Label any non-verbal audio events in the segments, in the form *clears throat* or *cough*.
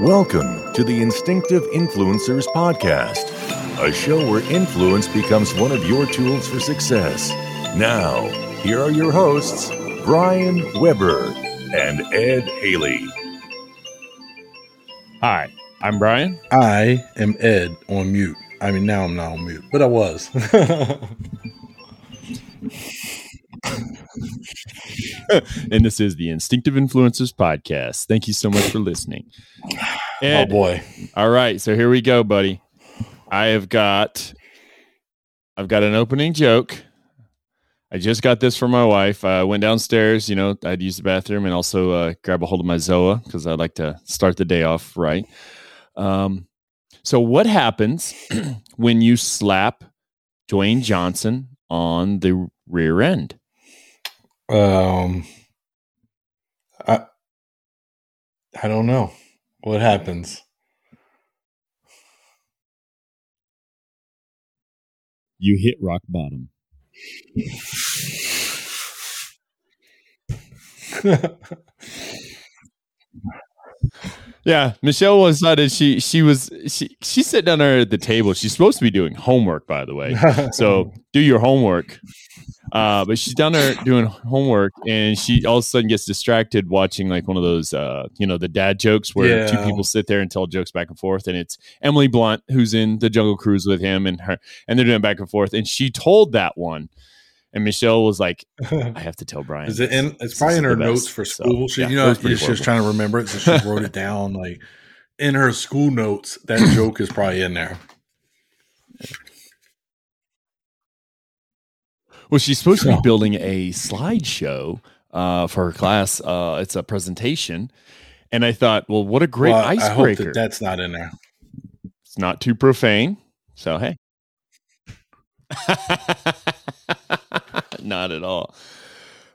Welcome to the Instinctive Influencers Podcast, a show where influence becomes one of your tools for success. Now, here are your hosts, Brian Weber and Ed Haley. Hi, I'm Brian. I am Ed on mute. I mean, now I'm not on mute, but I was. *laughs* *laughs* and this is the Instinctive Influencers Podcast. Thank you so much for listening. oh boy. All right, so here we go, buddy. I have got I've got an opening joke. I just got this from my wife. I went downstairs, you know, I'd use the bathroom and also uh, grab a hold of my Zoa because I like to start the day off right. Um, so, what happens *clears throat* when you slap Dwayne Johnson on the rear end? Um, I I don't know what happens. You hit rock bottom. *laughs* yeah, Michelle was decided she she was she she's sitting down there at the table. She's supposed to be doing homework, by the way. *laughs* So do your homework. Uh, but she's down there doing homework, and she all of a sudden gets distracted watching like one of those, uh, you know, the dad jokes where Yeah. two people sit there and tell jokes back and forth, and it's Emily Blunt who's in the Jungle Cruise with him, and her, and they're doing back and forth, and she told that one, and Michelle was like, *laughs* "I have to tell Brian." Is it in? It's probably in her notes best." for So, school. she, yeah, you know, was she's just trying to remember it, so she *laughs* wrote it down. Like in her school notes, that *clears throat* joke is probably in there. Well, she's supposed to be building a slideshow uh, for her class. Uh, it's a presentation, and I thought, well, what a great Well, I hope icebreaker! that that's not in there. it's not too profane, so hey, *laughs* not at all.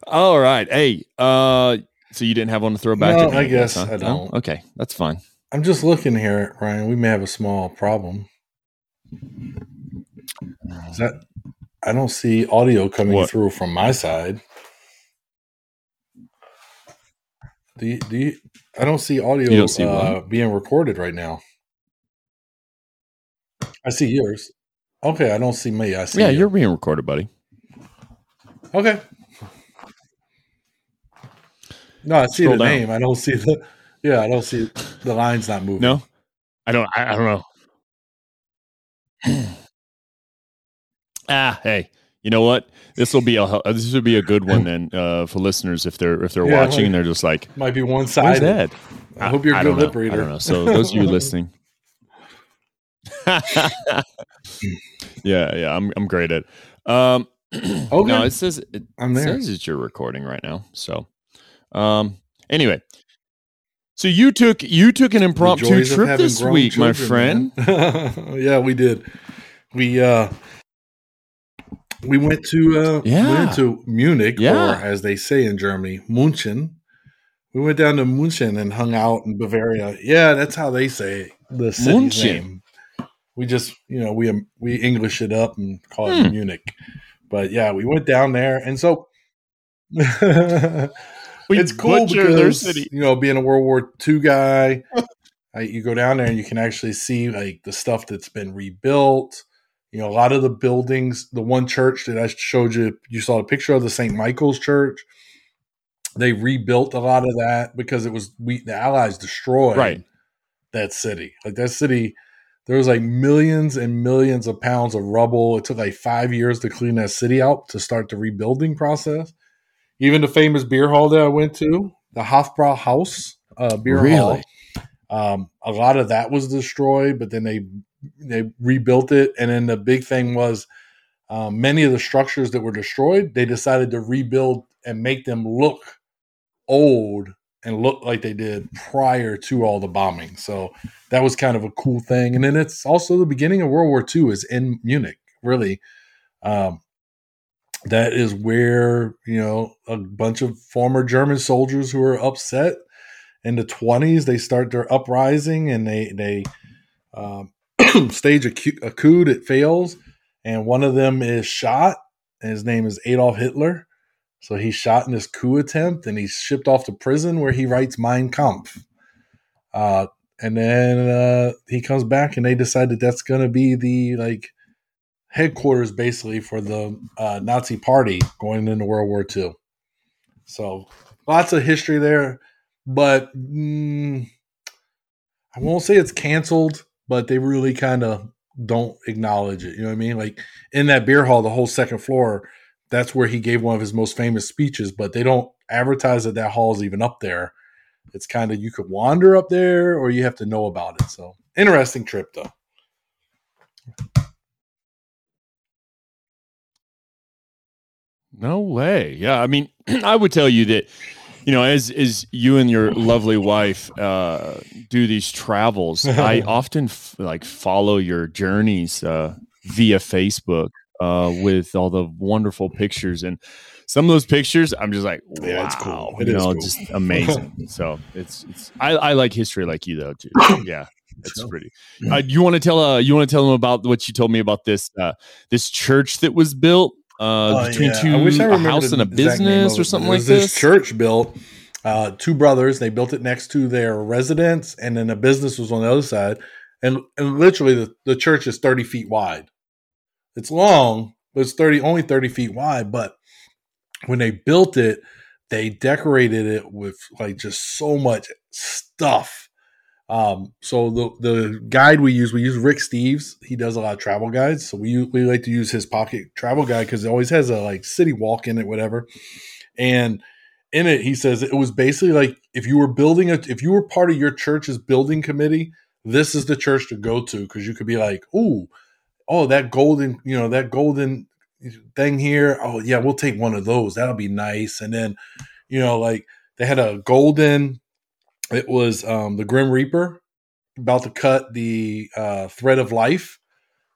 All right, hey, uh, so you didn't have one to throw back? No, at me, I guess huh? I don't. Okay, that's fine. I'm just looking here, Ryan. We may have a small problem. Is that I don't see audio coming What? through from my side. Do you, do you, I don't see audio don't see uh, being recorded right now. I see yours. Okay, I don't see me. I see Yeah, you. you're being recorded, buddy. okay. No, I see Scroll the down. name. I don't see the. Yeah, I don't see the lines not moving. No, I don't. I, I don't know. *clears throat* ah, hey, you know what? This will be a this would be a good one then uh, for listeners if they're if they're Yeah, watching like- and they're just like, Might be one "Where's sided. Ed?" I hope you're a good lip reader. I don't know. So those of you listening, *laughs* *laughs* yeah, yeah, I'm I'm great at. Um, *clears throat* Okay. no, it says it I'm there. says that you're recording right now. So, um, anyway, so you took you took an impromptu trip this week, my friend. *laughs* yeah, we did. We uh we went to uh we Yeah. went to Munich Yeah. or as they say in Germany, München. We went down to München and hung out in Bavaria. Yeah, that's how they say it, the city's München. name. We just, you know, we we English it up and call Hmm. it Munich. But yeah, we went down there and so *laughs* it's cool because their city. you know being a World War II guy, *laughs* uh, you go down there and you can actually see like the stuff that's been rebuilt. You know, a lot of the buildings. The one church that I showed you, you saw a picture of the St. Michael's Church. They rebuilt a lot of that because it was we the Allies destroyed Right. that city. Like that city, there was like millions and millions of pounds of rubble. It took like five years to clean that city out to start the rebuilding process. Even the famous beer hall that I went to, the Hofbrau House uh, beer Really? hall, um, a lot of that was destroyed, but then they they rebuilt it. And then the big thing was um, many of the structures that were destroyed, they decided to rebuild and make them look old and look like they did prior to all the bombing. So that was kind of a cool thing. And then it's also the beginning of World War II is in Munich, really. Um, that is where, you know, a bunch of former German soldiers who are upset in the 20s, they start their uprising and they, they um, *clears throat* stage a coup, a coup that fails. And one of them is shot, and his name is Adolf Hitler. So he's shot in this coup attempt and he's shipped off to prison where he writes Mein Kampf. Uh, and then uh, he comes back, and they decide that that's going to be the like headquarters, basically, for the uh, Nazi Party going into World War II. So lots of history there, but mm, I won't say it's canceled, but they really kind of don't acknowledge it. You know what I mean? Like in that beer hall, the whole second floor, that's where he gave one of his most famous speeches, but they don't advertise that that hall is even up there. It's kind of you could wander up there or you have to know about it. So interesting trip though. No way. Yeah, I mean, *clears throat* I would tell you that you know, as as you and your lovely wife uh, do these travels, I *laughs* often f- like follow your journeys uh, via Facebook uh, with all the wonderful pictures and some of those pictures. I'm just like, wow, Yeah, it's cool. It you is know, cool. just amazing. *laughs* so it's it's I, I like history like you though too. *coughs* Yeah. It's So- pretty. Uh, you want to tell uh you want to tell them about what you told me about this uh this church that was built uh Oh, between yeah. two I I a house and a business or something like this. church built. Uh, two brothers. They built it next to their residence, and then a business was on the other side. And and literally, the, the church is thirty feet wide. It's long, but it's thirty only thirty feet wide. But when they built it, they decorated it with like just so much stuff. Um, so the the guide we use, we use Rick Steves. He does a lot of travel guides, so we we like to use his pocket travel guide because it always has a like city walk in it, whatever. And in it, he says it was basically like if you were building a, if you were part of your church's building committee, this is the church to go to because you could be like, ooh, oh that golden, you know that golden thing here. Oh yeah, we'll take one of those. That'll be nice. And then, you know, like they had a golden. It was um, the Grim Reaper about to cut the uh, thread of life,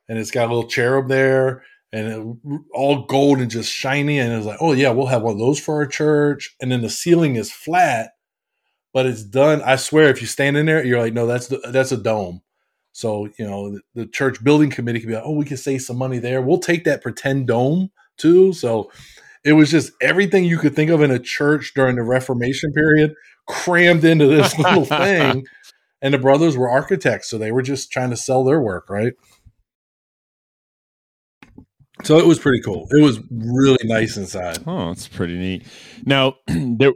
and it's got a little cherub there, and it, all gold and just shiny. And it's like, oh yeah, we'll have one of those for our church. And then the ceiling is flat, but it's done. I swear, if you stand in there, you're like, no, that's the, that's a dome. So you know the, the church building committee could be like, oh, we could save some money there. We'll take that pretend dome too. So it was just everything you could think of in a church during the Reformation period crammed into this *laughs* little thing. And the brothers were architects, so they were just trying to sell their work, right? So it was pretty cool. It was really nice inside. Oh, that's pretty neat. Now *clears throat* there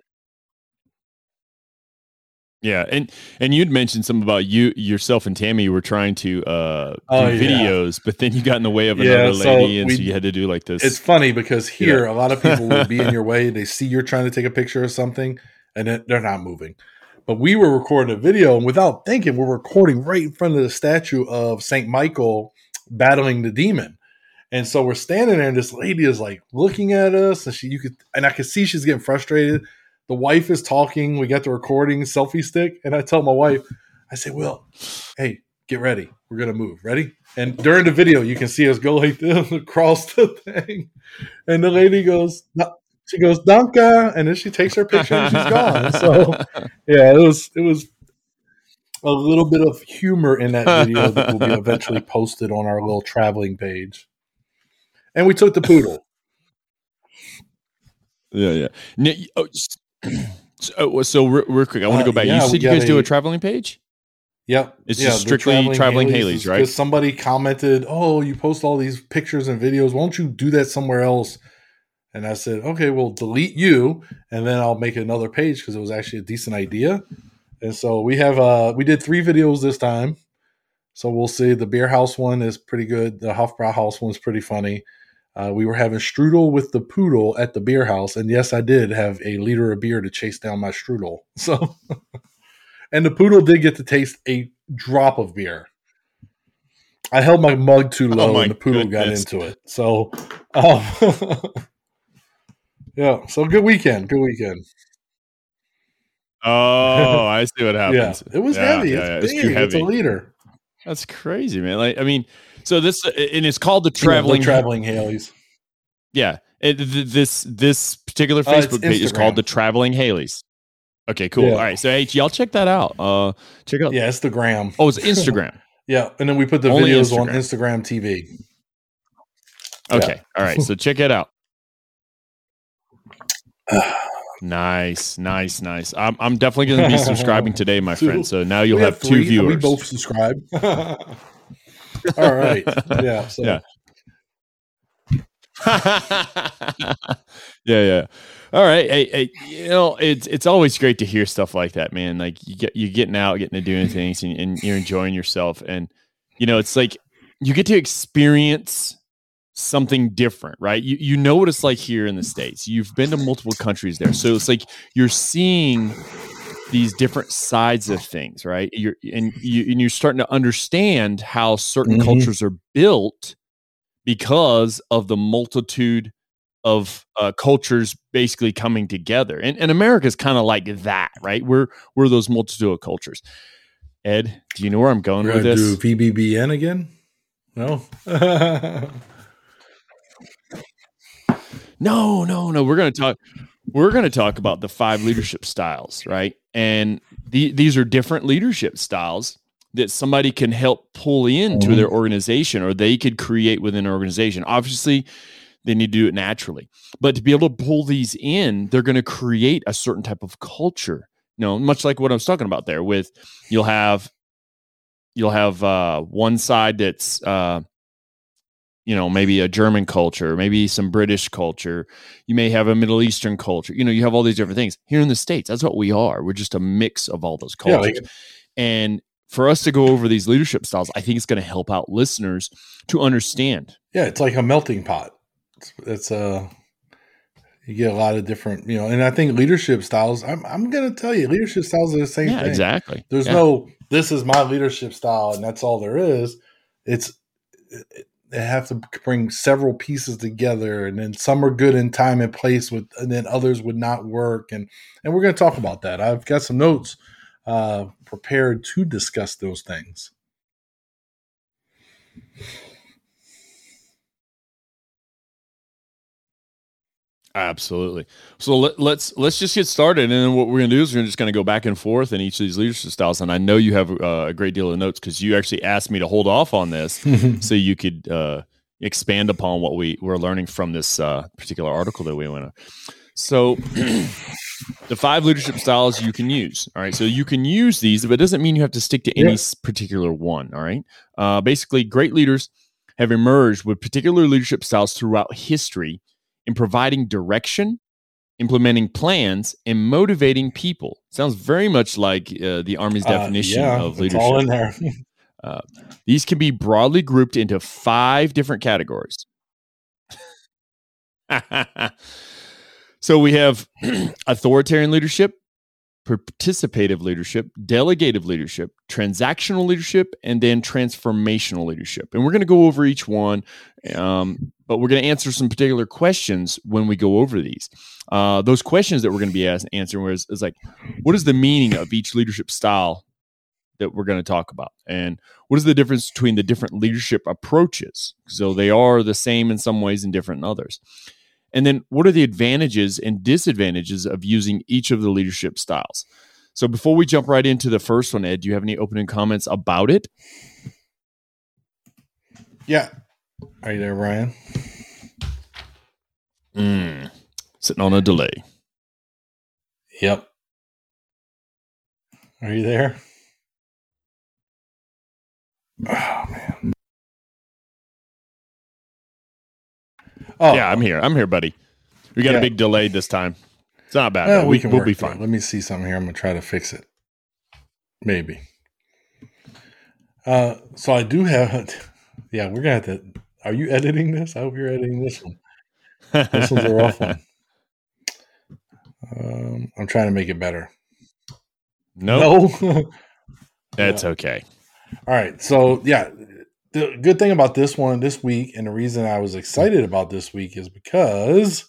Yeah, and and you'd mentioned something about you yourself and Tammy were trying to uh do Oh, yeah. videos, but then you got in the way of Yeah, another so lady and so you had to do like this. It's funny because here a lot of people will be in *laughs* your way. They see you're trying to take a picture of something, and then they're not moving. But we were recording a video, and without thinking, we're recording right in front of the statue of Saint Michael battling the demon. And so we're standing there, and this lady is like looking at us, and she you could and I could see she's getting frustrated. The wife is talking. We got the recording selfie stick, and I tell my wife, I say, "Will, hey, get ready. We're gonna move. Ready?" And during the video, you can see us go like this *laughs* across the thing, and the lady goes, she goes, "Danka," and then she takes her picture and she's gone. *laughs* So yeah, it was it was a little bit of humor in that video that will be eventually *laughs* posted on our little traveling page. And we took the poodle. yeah, yeah. Oh, So, oh, so re- real quick, I want to Uh, go back. yeah, you said you guys do a- a traveling page? Yep. It's Yeah, just strictly traveling Haley's, is- right? 'cause somebody commented, "Oh, you post all these pictures and videos. Why don't you do that somewhere else?" And I said, "Okay, well, delete you, and then I'll make another page because it was actually a decent idea." And so we have uh we did three videos this time. So we'll see. The beer house one is pretty good. The Hofbrau house one's pretty funny. Uh, we were having strudel with the poodle at the beer house, and yes, I did have a liter of beer to chase down my strudel. *laughs* So, and the poodle did get to taste a drop of beer. I held my mug too low, Oh and the poodle goodness. got into it. So, um, *laughs* yeah. So good weekend. Good weekend. Oh, *laughs* I see what happens. Yeah, it was Yeah, heavy. yeah, it's yeah, big. it's It's a liter. That's crazy, man. Like, I mean, so this and it's called the Yeah, the traveling. traveling Haleys. Yeah, it, this this particular Uh, it's Facebook page is called the Traveling Haleys. Okay, cool. Yeah. All right, so hey, y'all check that out. Uh, check out. Yeah, it's the gram. Oh, it's Instagram. *laughs* Yeah, and then we put the Only videos on Instagram. Instagram TV. Okay, all right. So check it out. *sighs* Nice, nice, nice. I'm, I'm definitely going to be *laughs* subscribing today, my friend. So now you'll We have, two viewers. We both subscribe. *laughs* All right. Yeah. So Yeah. *laughs* yeah, yeah. All right. Hey, hey, you know, it's it's always great to hear stuff like that, man. Like you get you getting out, getting to doing things, and, and you're enjoying yourself. And you know, it's like you get to experience something different, right? You you know what it's like here in the states. You've been to multiple countries there, so it's like you're seeing these different sides of things, right? You're and you and you're starting to understand how certain Mhm. cultures are built because of the multitude of uh, cultures basically coming together. And, and America's kind of like that, right? We're we're those multitude of cultures. Ed, do you know where I'm going We're with this? do VBBN again. No. *laughs* No, no, no. We're going to talk. We're going to talk about the five leadership styles, right? And the, these are different leadership styles that somebody can help pull into Mhm. their organization, or they could create within an organization. Obviously, they need to do it naturally, but to be able to pull these in, they're going to create a certain type of culture. You know, much like what I was talking about there. With you'll have you'll have uh, one side that's uh, you know maybe a german culture maybe some british culture you may have a middle eastern culture you know you have all these different things here in the states that's what we are we're just a mix of all those Yeah, cultures like- and for us to go over these leadership styles i think it's going to help out listeners to understand yeah, it's like a melting pot. It's, it's uh you get a lot of different, you know, and I think leadership styles. I'm I'm gonna tell you, leadership styles are the same yeah thing. exactly There's Yeah. no this is my leadership style and that's all there is. It's it, they have to bring several pieces together and then some are good in time and place with and then others would not work and and we're going to talk about that. I've got some notes uh prepared to discuss those things. Absolutely. So let, let's let's just get started, and then what we're going to do is we're just going to go back and forth in each of these leadership styles. And I know you have uh, a great deal of notes because you actually asked me to hold off on this *laughs* so you could uh, expand upon what we were learning from this uh, particular article that we went on. So *clears throat* the five leadership styles you can use. All right, so you can use these, but it doesn't mean you have to stick to any particular one. All right, uh, basically, great leaders have emerged with particular leadership styles throughout history in providing direction, implementing plans, and motivating people. Sounds very much like uh, the Army's Uh, definition yeah, of it's all in leadership. there. *laughs* These can be broadly grouped into five different categories. *laughs* so we have *clears throat* authoritarian leadership, participative leadership, delegative leadership, transactional leadership, and then transformational leadership. And we're going to go over each one, um, but we're going to answer some particular questions when we go over these. Uh, those questions that we're going to be ask, answering is, is like, what is the meaning of each leadership style that we're going to talk about? And what is the difference between the different leadership approaches? So they are the same in some ways and different in others. And then what are the advantages and disadvantages of using each of the leadership styles? So before we jump right into the first one, Ed, do you have any opening comments about it? Yeah. Are you there, Ryan? Mm, sitting on a delay. Yep. Are you there? Oh man. Oh yeah, I'm here. I'm here, buddy. We got Yeah. a big delay this time. It's not bad. well, we we, can will be it. fine. Let me see something here. I'm gonna try to fix it. Maybe. Uh, so I do have. *laughs* Yeah, we're gonna have to. Are you editing this? I hope you're editing this one. This one's a rough one. Um, I'm trying to make it better. Nope, No. *laughs* that's okay. All right. So yeah, the good thing about this one this week, and the reason I was excited about this week is because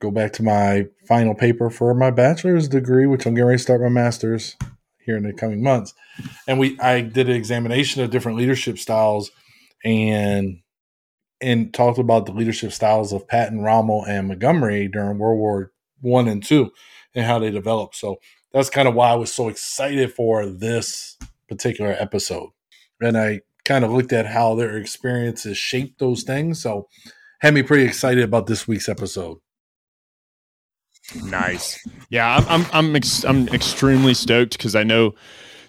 go back to my final paper for my bachelor's degree, which I'm getting ready to start my master's here in the coming months. And we I did an examination of different leadership styles and and talked about the leadership styles of Patton, Rommel, and Montgomery during World War One and Two and how they developed. So that's kind of why I was so excited for this particular episode. And I kind of looked at how their experiences shaped those things. So had me pretty excited about this week's episode. Nice. Yeah, I'm I'm I'm, ex- I'm extremely stoked because I know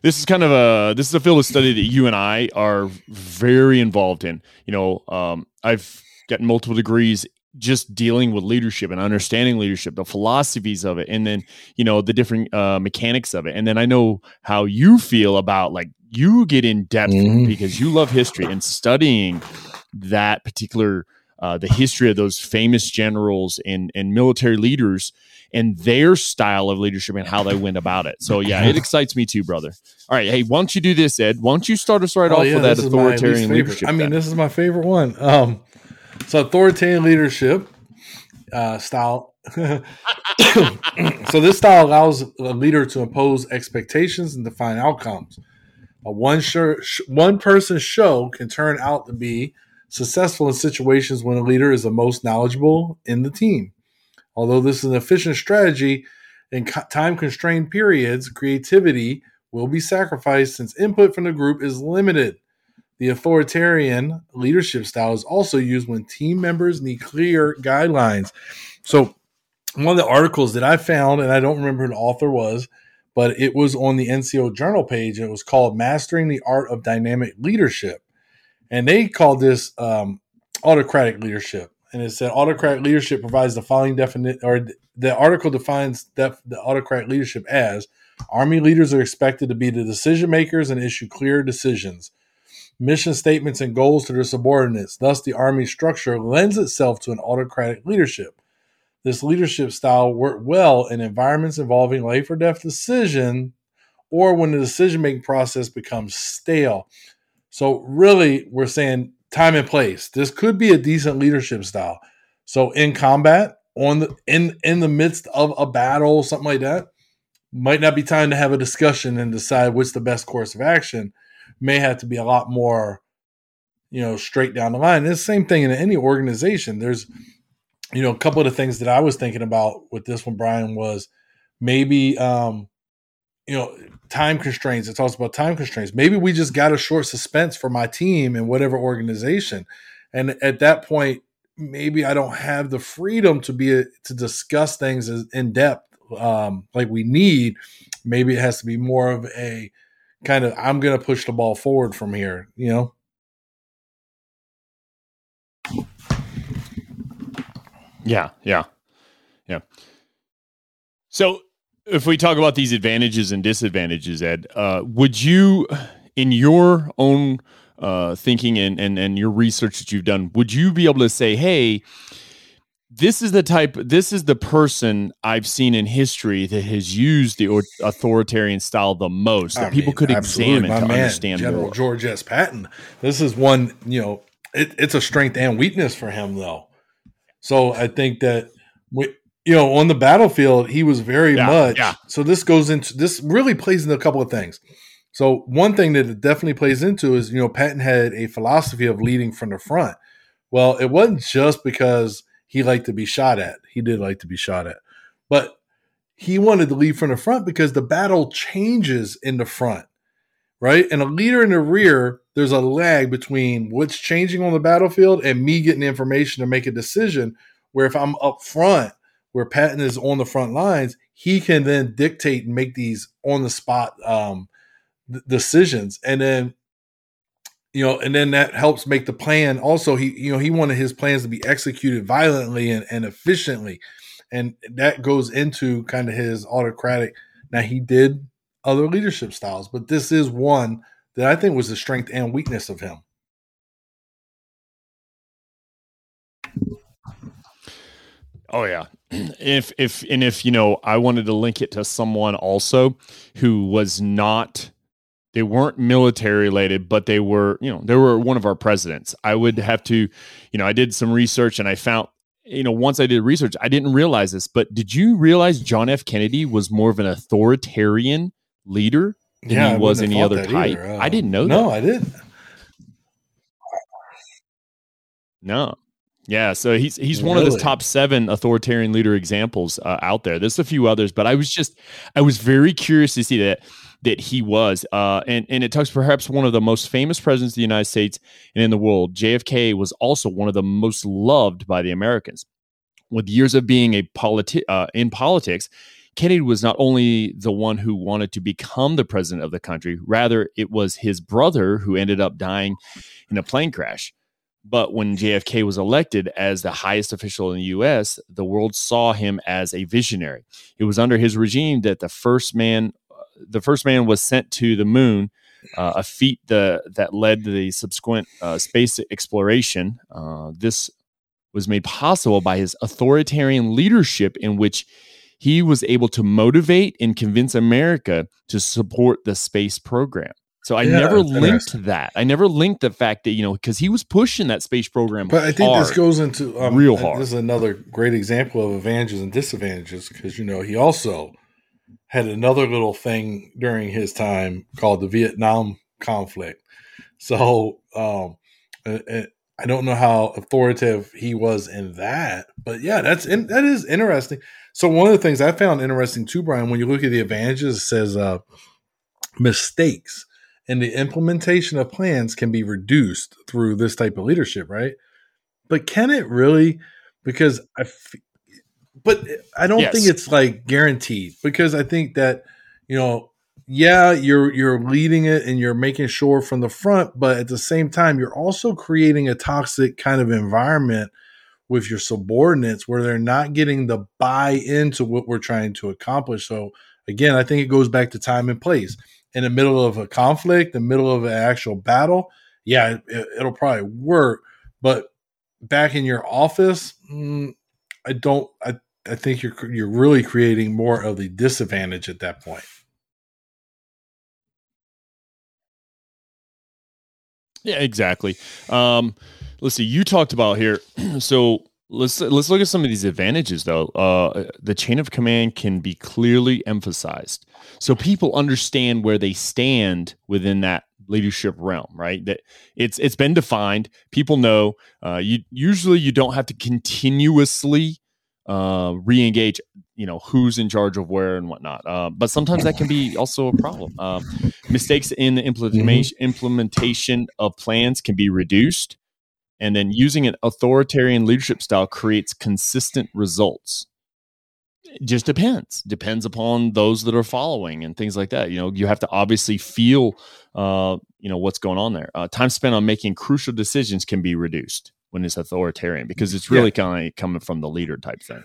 this is kind of a this is a field of study that you and I are very involved in. You know, um, I've gotten multiple degrees just dealing with leadership and understanding leadership, the philosophies of it, and then you know the different uh, mechanics of it. And then I know how you feel about like you get in depth mm-hmm. because you love history and studying that particular uh, the history of those famous generals and and military leaders and their style of leadership and how they went about it. So yeah, it excites me too, brother. All right, hey, why don't you do this, Ed? Why don't you start us right oh, off yeah, with that authoritarian leadership? I mean, this is my favorite one. Um, so authoritarian leadership uh, style. *coughs* so this style allows a leader to impose expectations and define outcomes. A one sure, one person show can turn out to be successful in situations when a leader is the most knowledgeable in the team. Although this is an efficient strategy in time constrained periods, creativity will be sacrificed since input from the group is limited. The authoritarian leadership style is also used when team members need clear guidelines. So, one of the articles that I found, and I don't remember who the author was, but it was on the NCO journal page, and it was called Mastering the Art of Dynamic Leadership. And they called this um, autocratic leadership. And it said autocratic leadership provides the following definition, or the article defines def- the autocratic leadership as Army leaders are expected to be the decision makers and issue clear decisions mission statements and goals to their subordinates. Thus, the Army structure lends itself to an autocratic leadership. This leadership style worked well in environments involving life or death decision or when the decision making process becomes stale. So, really, we're saying time and place. This could be a decent leadership style. So, in combat, on the in in the midst of a battle, something like that, might not be time to have a discussion and decide what's the best course of action may have to be a lot more, you know, straight down the line. it's the same thing in any organization. There's, you know, a couple of the things that I was thinking about with this one, Brian, was maybe, um, you know, time constraints. It talks about time constraints. Maybe we just got a short suspense for my team in whatever organization. And at that point, maybe I don't have the freedom to be a, to discuss things in depth um, like we need. Maybe it has to be more of a kind of I'm going to push the ball forward from here, you know. Yeah, yeah. Yeah. So if we talk about these advantages and disadvantages, Ed, uh, would you, in your own uh, thinking and, and and your research that you've done, would you be able to say, hey, this is the type this is the person i've seen in history that has used the authoritarian style the most that I people mean, could examine to man, understand general more. george s. Patton. This is one you know it, it's a strength and weakness for him though. So i think that we, you know on the battlefield he was very yeah, much yeah. so this goes into this really plays into a couple of things so one thing that it definitely plays into is you know patton had a philosophy of leading from the front well it wasn't just because he liked to be shot at. He did like to be shot at. But he wanted to lead from the front because the battle changes in the front, right? And a leader in the rear, there's a lag between what's changing on the battlefield and me getting information to make a decision. Where if I'm up front, where Patton is on the front lines, he can then dictate and make these on the spot um, decisions. And then you know, and then that helps make the plan. Also, he, you know, he wanted his plans to be executed violently and, and efficiently, and that goes into kind of his autocratic. Now, he did other leadership styles, but this is one that I think was the strength and weakness of him. Oh yeah. If if and if you know, I wanted to link it to someone also who was not they weren't military related, but they were, you know, they were one of our presidents. I would have to, you know, I did some research and I found, you know, once I did research, I didn't realize this, but did you realize John F. Kennedy was more of an authoritarian leader than yeah, he was any other type? Uh, I didn't know no, that. I didn't. No. Yeah, so he's he's really? one of the top seven authoritarian leader examples uh, out there. There's a few others, but I was just I was very curious to see that that he was. Uh, and, and it talks perhaps one of the most famous presidents of the United States and in the world. JFK was also one of the most loved by the Americans. with years of being a politi- uh, in politics, Kennedy was not only the one who wanted to become the president of the country, rather, it was his brother who ended up dying in a plane crash. But when JFK was elected as the highest official in the US, the world saw him as a visionary. It was under his regime that the first man the first man was sent to the moon, uh, a feat the, that led to the subsequent uh, space exploration. Uh, this was made possible by his authoritarian leadership, in which he was able to motivate and convince America to support the space program. So I yeah, never linked that. I never linked the fact that you know because he was pushing that space program. But I think hard, this goes into um, real hard. This is another great example of advantages and disadvantages because you know he also had another little thing during his time called the Vietnam conflict. So um, I don't know how authoritative he was in that, but yeah, that's in, that is interesting. So one of the things I found interesting too, Brian, when you look at the advantages, it says uh, mistakes in the implementation of plans can be reduced through this type of leadership, right? But can it really? Because I, f- but I don't yes. think it's like guaranteed because I think that you know, yeah, you're you're leading it and you're making sure from the front, but at the same time, you're also creating a toxic kind of environment with your subordinates where they're not getting the buy into what we're trying to accomplish. So again, I think it goes back to time and place. In the middle of a conflict, the middle of an actual battle, yeah, it, will probably work. But back in your office, mm, I don't. I I think you're you're really creating more of the disadvantage at that point. Yeah, exactly. Um, let's see. You talked about here. *clears throat* so let's let's look at some of these advantages though. Uh, the chain of command can be clearly emphasized, so people understand where they stand within that leadership realm. Right? That it's it's been defined. People know. Uh, you usually you don't have to continuously uh, re-engage you know who's in charge of where and whatnot uh, but sometimes that can be also a problem um, mistakes in the implementation mm-hmm. implementation of plans can be reduced and then using an authoritarian leadership style creates consistent results. It just depends. Depends upon those that are following and things like that. You know you have to obviously feel uh, you know what's going on there. Uh, time spent on making crucial decisions can be reduced when it's authoritarian because it's really yeah. kind of coming from the leader type thing.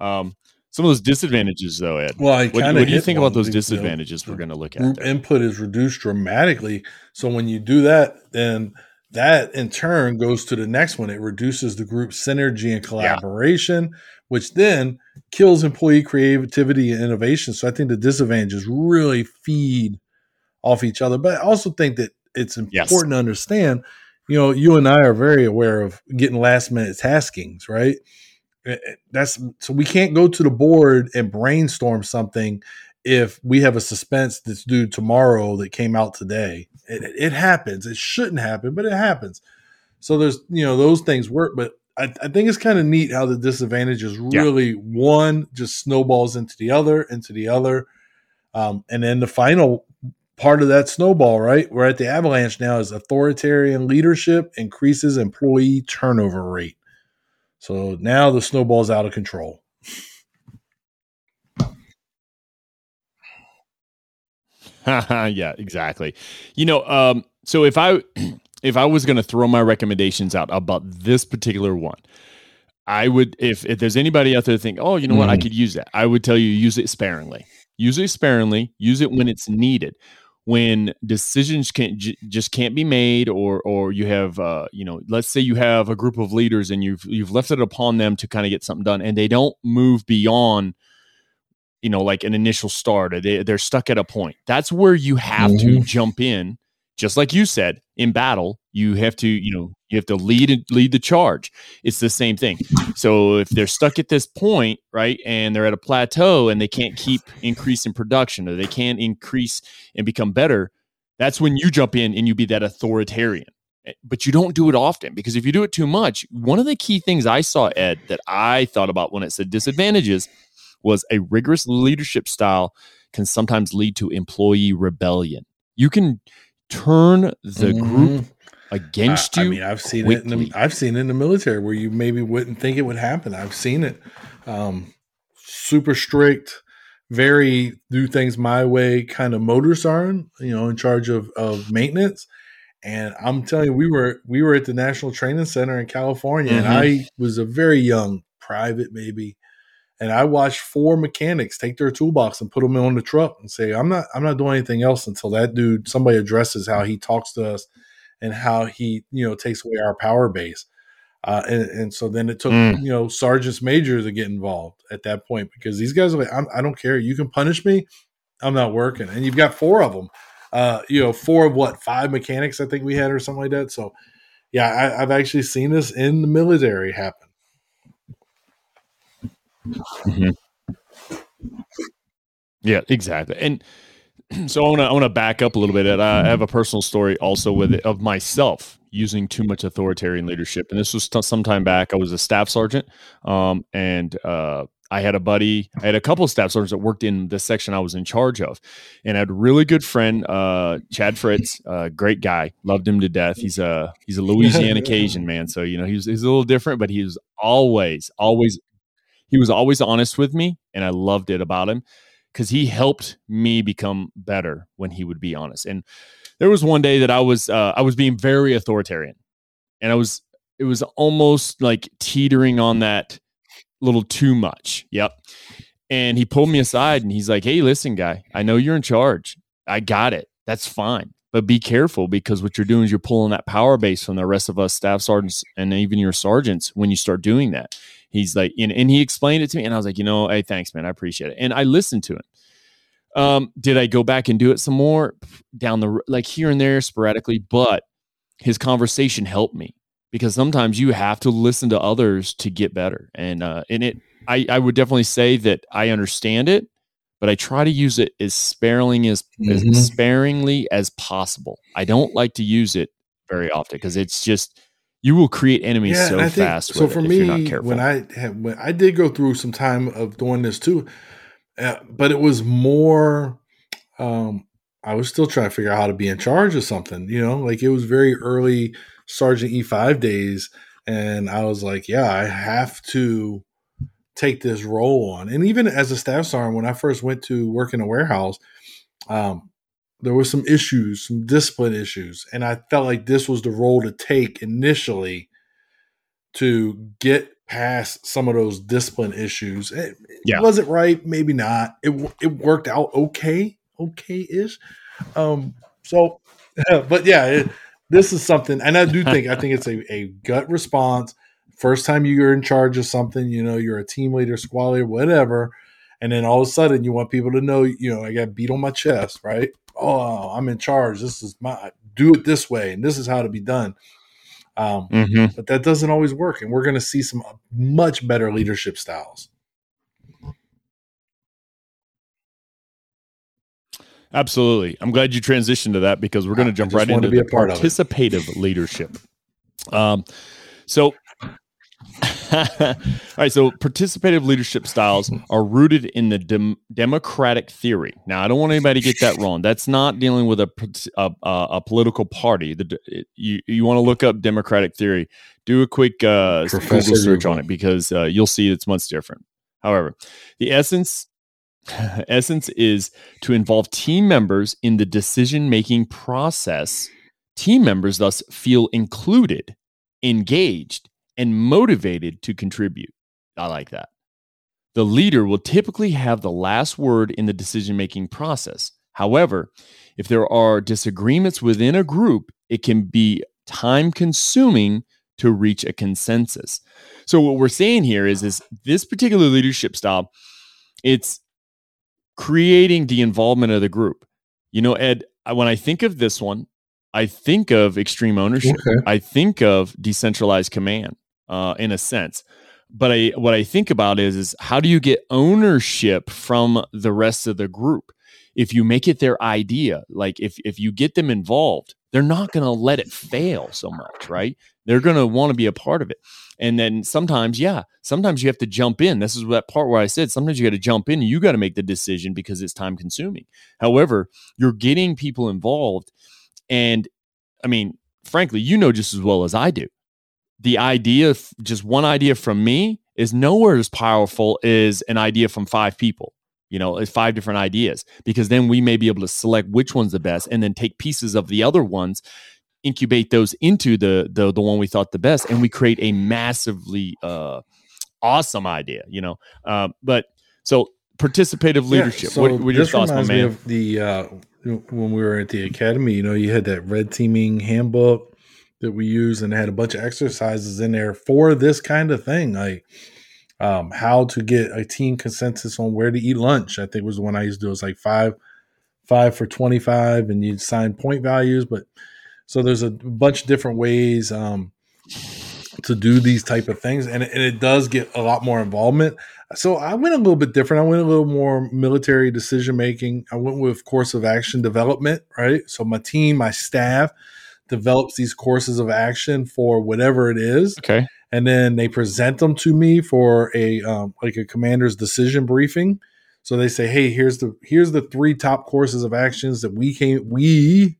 Um, some of those disadvantages though ed well what, what do you think about those disadvantages you know, we're going to look at input is reduced dramatically. So when you do that then that in turn goes to the next one. It reduces the group synergy and collaboration, yeah. which then kills employee creativity and innovation. So I think the disadvantages really feed off each other. But I also think that it's important yes. to understand, you know, you and I are very aware of getting last minute taskings, right? Eh, eh, that's so we can't go to the board and brainstorm something if we have a suspense that's due tomorrow that came out today. It, it happens. It shouldn't happen, but it happens. So there's you know those things work, but I, I think it's kind of neat how the disadvantages really yeah. one just snowballs into the other, into the other, um, and then the final part of that snowball, right? We're at the avalanche now is authoritarian leadership increases employee turnover rate. So now the snowball's out of control. *laughs* yeah, exactly. You know, um, so if I *clears throat* if I was going to throw my recommendations out about this particular one, I would if if there's anybody out there think, oh, you know mm. what, I mm-hmm. could use that. I would tell you use it sparingly. Use it sparingly. Use it when it's needed. When decisions can't j- just can't be made, or or you have uh, you know, let's say you have a group of leaders and you've you've left it upon them to kind of get something done, and they don't move beyond you know, like an initial start, or they, they're stuck at a point. That's where you have mm-hmm. to jump in, just like you said in battle. You have to, you know, you have to lead lead the charge. It's the same thing. So if they're stuck at this point, right, and they're at a plateau and they can't keep increasing production, or they can't increase and become better, that's when you jump in and you be that authoritarian eh, but you don't do it often because if you do it too much, one of the key things I saw, Ed, that I thought about when it said disadvantages was a rigorous leadership style can sometimes lead to employee rebellion. You can turn the mm-hmm. group against I, you. I mean, I've seen quickly. it. In the, I've seen it in the military where you maybe wouldn't think it would happen. I've seen it. Um, super strict, very do things my way kind of motor sergeant. You know, in charge of of maintenance. And I'm telling you, we were we were at the National Training Center in California, mm-hmm. and I was a very young private, maybe, and I watched four mechanics take their toolbox and put them on the truck and say, "I'm not, I'm not doing anything else until that dude somebody addresses how he talks to us and how he, you know, takes away our power base." Uh, and, and, so then it took mm. you know sergeants major to get involved at that point because these guys are like, I'm, I do not care. You can punish me. I'm not working. And you've got four of them. Uh, you know, four of what five mechanics I think we had or something like that. So yeah, I, I've actually seen this in the military happen. Mm-hmm. Yeah, exactly. And *clears throat* so I want to I want to back up a little bit. I have a personal story also with it of myself using too much authoritarian leadership, and this was t- some time back. I was a staff sergeant, um, and uh, I had a buddy. I had a couple of staff sergeants that worked in the section I was in charge of, and I had a really good friend, uh, Chad Fritz, uh, great guy, loved him to death. He's a he's a *laughs* Louisiana Cajun man, so you know he's he's a little different, but he was always always he was always honest with me, and I loved it about him because he helped me become better when he would be honest. And there was one day that I was uh, I was being very authoritarian, and I was it was almost like teetering on that little too much. Yep. And he pulled me aside and he's like, "Hey, listen, guy, I know you're in charge. I got it. That's fine." But be careful because what you're doing is you're pulling that power base from the rest of us staff sergeants and even your sergeants when you start doing that he's like, and, and he explained it to me, and I was like, you know, hey, thanks, man, I appreciate it, and I listened to him. Um, did I go back and do it some more down the like here and there sporadically? But his conversation helped me because sometimes you have to listen to others to get better, and uh, and it, I I would definitely say that I understand it, but I try to use it as sparingly as, mm-hmm. as sparingly as possible. I don't like to use it very often because it's just you will create enemies yeah, so think, fast. so for me, when I had, when I did go through some time of doing this too, uh, but it was more. Um, I was still trying to figure out how to be in charge of something. You know, like it was very early Sergeant E five days, and I was like, yeah, I have to take this role on. And even as a staff sergeant, when I first went to work in a warehouse, um, there were some issues, some discipline issues, and I felt like this was the role to take initially to get past some of those discipline issues. It, yeah. was it right? Maybe not. It it worked out okay, okay ish. Um, so, *laughs* but yeah, it, this is something, and I do think I think it's a, a gut response. First time you're in charge of something, you know, you're a team leader, squad leader, whatever, and then all of a sudden you want people to know, you know, I got beat on my chest, right? oh, I'm in charge. This is my do it this way, and this is how to be done. Um, mm-hmm. But that doesn't always work, and we're going to see some much better leadership styles. Absolutely, I'm glad you transitioned to that because we're going to jump right into to be a the participative leadership. Um, so All right, so participative leadership styles are rooted in the dem- democratic theory. Now, I don't want anybody to get that wrong. That's not dealing with a a, a political party. The, you you want to look up democratic theory? Do a quick uh, Google search on it because uh, you'll see it's much different. However, the essence *laughs* essence is to involve team members in the decision making process. Team members thus feel included, engaged, and motivated to contribute. I like that. The leader will typically have the last word in the decision making process. However, if there are disagreements within a group, it can be time consuming to reach a consensus. So what we're saying here is is this particular leadership style it's creating the involvement of the group. You know, Ed, when I think of this one, I think of extreme ownership. Okay. I think of decentralized command uh, in a sense. But I, what I think about is, is how do you get ownership from the rest of the group? If you make it their idea, like if, if you get them involved, they're not going to let it fail so much, right? They're going to want to be a part of it. And then sometimes, yeah, sometimes you have to jump in. This is that part where I said sometimes you got to jump in you got to make the decision because it's time consuming. However, you're getting people involved. And I mean, frankly, you know just as well as I do. The idea, just one idea from me, is nowhere as powerful as an idea from five people. You know, five different ideas, because then we may be able to select which one's the best, and then take pieces of the other ones, incubate those into the the the one we thought the best, and we create a massively uh, awesome idea. You know, uh, but so participative leadership. Yeah, so what, what are your thoughts, my man? of the uh, when we were at the academy. You know, you had that red teaming handbook that we use, and had a bunch of exercises in there for this kind of thing, like um, how to get a team consensus on where to eat lunch. I think was the one I used to do. It was like five, five for twenty five, and you'd sign point values. But so there's a bunch of different ways. Um, to do these type of things and, and it does get a lot more involvement so i went a little bit different i went a little more military decision making i went with course of action development right so my team my staff develops these courses of action for whatever it is. Okay. And then they present them to me for a um, like a commander's decision briefing. So they say hey here's the here's the three top courses of actions that we came we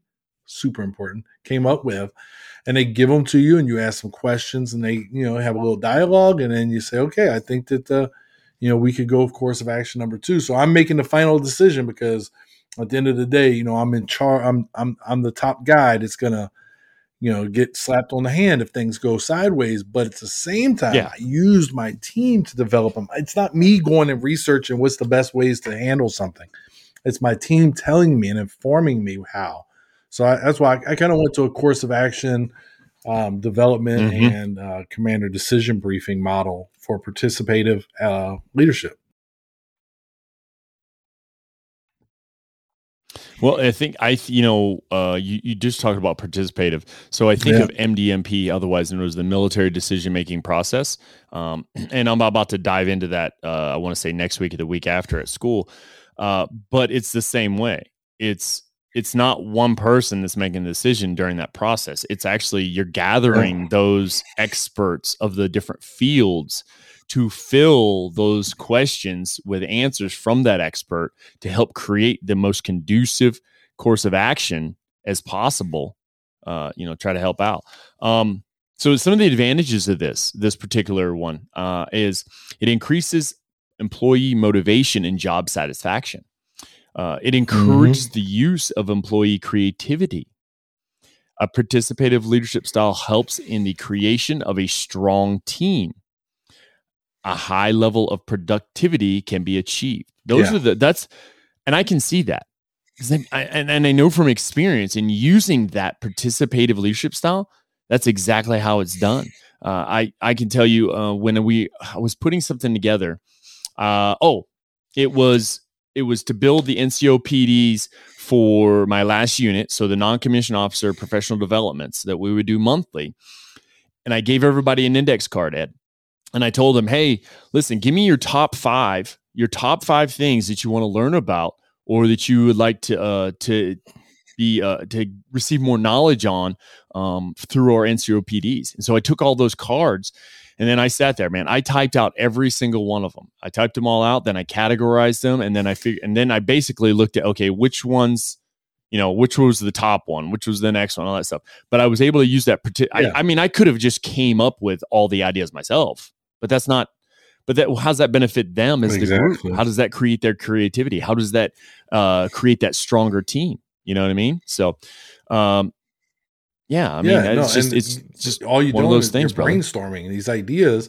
super important came up with. And they give them to you and you ask them questions and they you know have a little dialogue and then you say okay i think that uh, you know we could go of course of action number two. So i'm making the final decision because at the end of the day you know i'm in charge i'm i'm i'm the top guy that's gonna you know get slapped on the hand if things go sideways but at the same time yeah. i used my team to develop them it's not me going and researching what's the best ways to handle something it's my team telling me and informing me how so I, that's why I, I kind of went to a course of action um, development mm-hmm. and uh, commander decision briefing model for participative uh, leadership. Well, I think I, you know, uh, you, you just talked about participative. So I think yeah. of MDMP, otherwise known as the military decision making process. Um, *clears throat* and I'm about to dive into that. Uh, I want to say next week or the week after at school. Uh, but it's the same way. It's it's not one person that's making the decision during that process. It's actually you're gathering those experts of the different fields to fill those questions with answers from that expert to help create the most conducive course of action as possible. Uh, you know, try to help out. Um, so some of the advantages of this, this particular one, uh, is it increases employee motivation and job satisfaction. Uh, it encourages mm-hmm. the use of employee creativity. A participative leadership style helps in the creation of a strong team. A high level of productivity can be achieved. Those yeah. are the that's, and I can see that because I, and, and I know from experience in using that participative leadership style, that's exactly how it's done. Uh, I I can tell you uh, when we I was putting something together. Uh, oh, it was it was to build the NCOPDs for my last unit, so the non-commissioned officer professional developments that we would do monthly. And I gave everybody an index card, Ed. And I told him, hey, listen, give me your top five, your top five things that you want to learn about or that you would like to uh, to be uh, to receive more knowledge on um, through our NCOPDs. And so I took all those cards and then I sat there, man. I typed out every single one of them. I typed them all out. Then I categorized them, and then I figured, and then I basically looked at okay, which ones, you know, which was the top one, which was the next one, all that stuff. But I was able to use that. yeah. I, I mean, I could have just came up with all the ideas myself, but that's not but that how's that benefit them as exactly. the group how does that create their creativity how does that uh, create that stronger team you know what i mean so um, yeah, I mean, yeah, it's no, just it's just all you one of those things, brainstorming these ideas,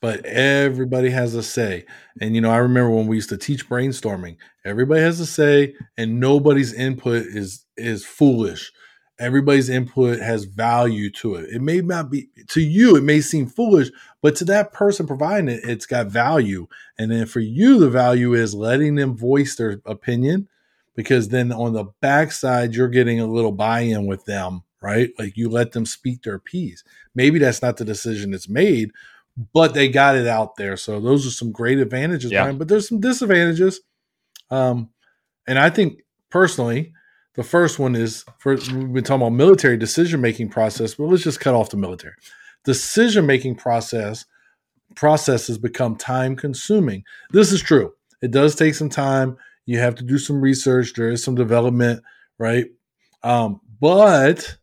but everybody has a say. And you know, I remember when we used to teach brainstorming, everybody has a say, and nobody's input is is foolish. Everybody's input has value to it. It may not be to you, it may seem foolish, but to that person providing it, it's got value. And then for you, the value is letting them voice their opinion, because then on the backside, you're getting a little buy-in with them right? Like you let them speak their piece. Maybe that's not the decision that's made, but they got it out there. So those are some great advantages, yeah. Brian, but there's some disadvantages. Um, and I think personally, the first one is for we've been talking about military decision making process, but let's just cut off the military. Decision making process processes become time consuming. This is true. It does take some time. You have to do some research. There is some development, right? Um, but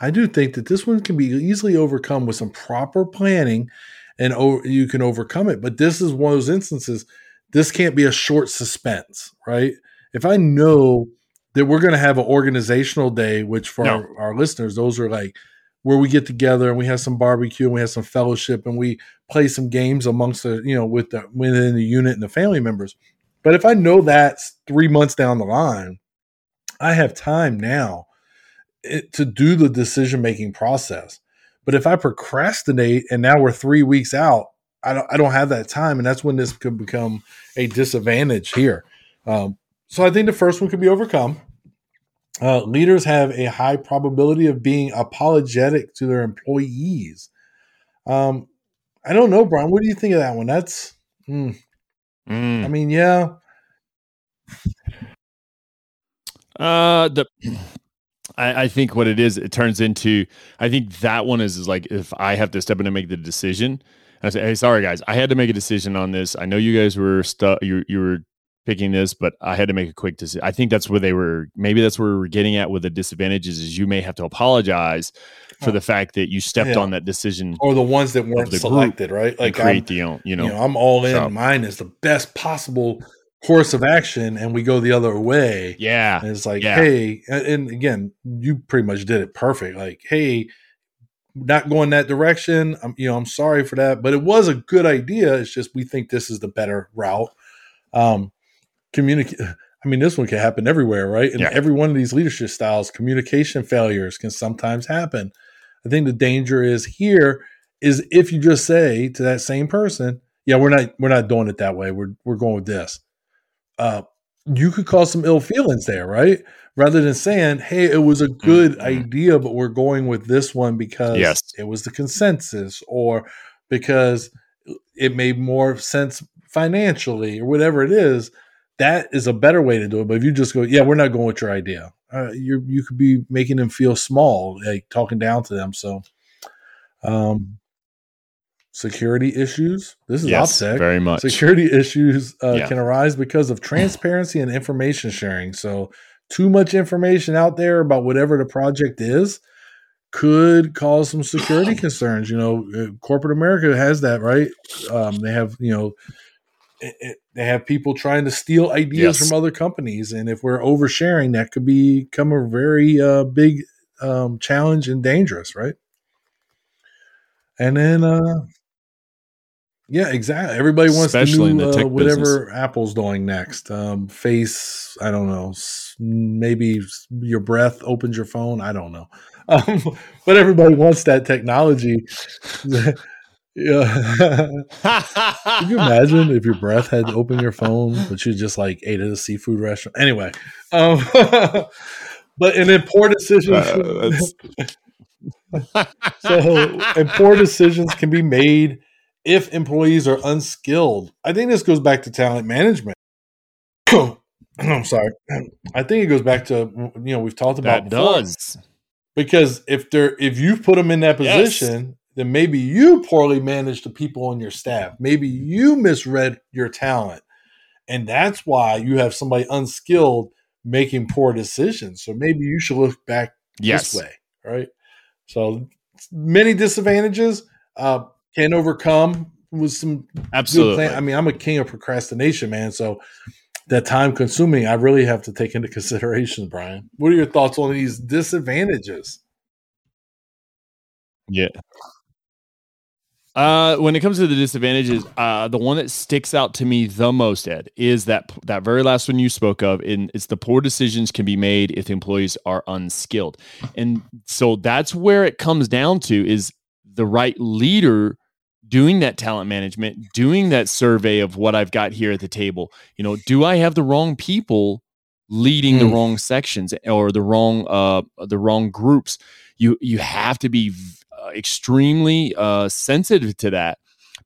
I do think that this one can be easily overcome with some proper planning and o- you can overcome it. But this is one of those instances, this can't be a short suspense, right? If I know that we're going to have an organizational day, which for No. our, our listeners, those are like where we get together and we have some barbecue and we have some fellowship and we play some games amongst the, you know, with the within the unit and the family members. But if I know that's three months down the line, I have time now it, to do the decision making process. But if I procrastinate and now we're three weeks out, I don't I don't have that time, and that's when this could become a disadvantage here. Um, so I think the first one could be overcome. Uh, leaders have a high probability of being apologetic to their employees. Um, I don't know, Brian. What do you think of that one? That's, mm, Mm. I mean, yeah, Uh, the I, I think what it is, it turns into. I think that one is, is like if I have to step in and make the decision. I say, hey, sorry guys, I had to make a decision on this. I know you guys were stuck. You you were picking this, but I had to make a quick decision. I think that's where they were. Maybe that's where we're getting at with the disadvantages. Is you may have to apologize for the fact that you stepped Yeah. on that decision or the ones that weren't selected, right? Like I'm, create the own. You know, you know, I'm all in. so- Mine is the best possible course of action, and we go the other way. yeah, And it's like, Yeah. hey, and, and again, you pretty much did it perfect. Like, hey, not going that direction. I'm, you know, I'm sorry for that, but it was a good idea. It's just we think this is the better route. Um, communicate. I mean, this one can happen everywhere, right? And Yeah. every one of these leadership styles, communication failures can sometimes happen. I think the danger is here is if you just say to that same person, "Yeah, we're not we're not doing it that way. We're we're going with this." Uh, you could cause some ill feelings there, right? Rather than saying, "Hey, it was a good Mhm. idea, but we're going with this one because Yes. it was the consensus, or because it made more sense financially, or whatever it is." That is a better way to do it. But if you just go, "Yeah, we're not going with your idea," uh, you you could be making them feel small, like talking down to them. So, um, security issues. This is yes, OPSEC. very much. Security issues uh, Yeah. can arise because of transparency and information sharing. So, too much information out there about whatever the project is could cause some security *clears throat* concerns. You know, uh, corporate America has that, right? Um, they have, you know, they have people trying to steal ideas Yes. from other companies, and if we're oversharing, that could become a very uh, big um, challenge and dangerous, right? And then, uh, yeah, exactly. Everybody wants Especially to know uh, whatever Apple's doing next. Um, face, I don't know. Maybe your breath opens your phone. I don't know. *laughs* Um, but everybody wants that technology. *laughs* yeah. *laughs* Could you imagine if your breath had opened your phone, but you just like ate at a seafood restaurant? Anyway, um, *laughs* but and then poor decisions. Uh, *laughs* so and poor decisions can be made if employees are unskilled. I think this goes back to talent management. *clears throat* I'm sorry. I think it goes back to you know we've talked about that before. does. because if they're if you put them in that Yes. Then maybe you poorly manage the people on your staff. Maybe you misread your talent, and that's why you have somebody unskilled making poor decisions. So maybe you should look back Yes. this way, right? So many disadvantages uh, can overcome with some Absolutely. I mean, I'm a king of procrastination, man. So that time consuming, I really have to take into consideration, Brian. What are your thoughts on these disadvantages? Yeah. Uh, when it comes to the disadvantages, uh, the one that sticks out to me the most, Ed, is that that very last one you spoke of. In it's the poor decisions can be made if employees are unskilled, and so that's where it comes down to is the right leader doing that talent management, doing that survey of what I've got here at the table. You know, do I have the wrong people leading the Mm. wrong sections or the wrong uh the wrong groups? You you have to be extremely uh sensitive to that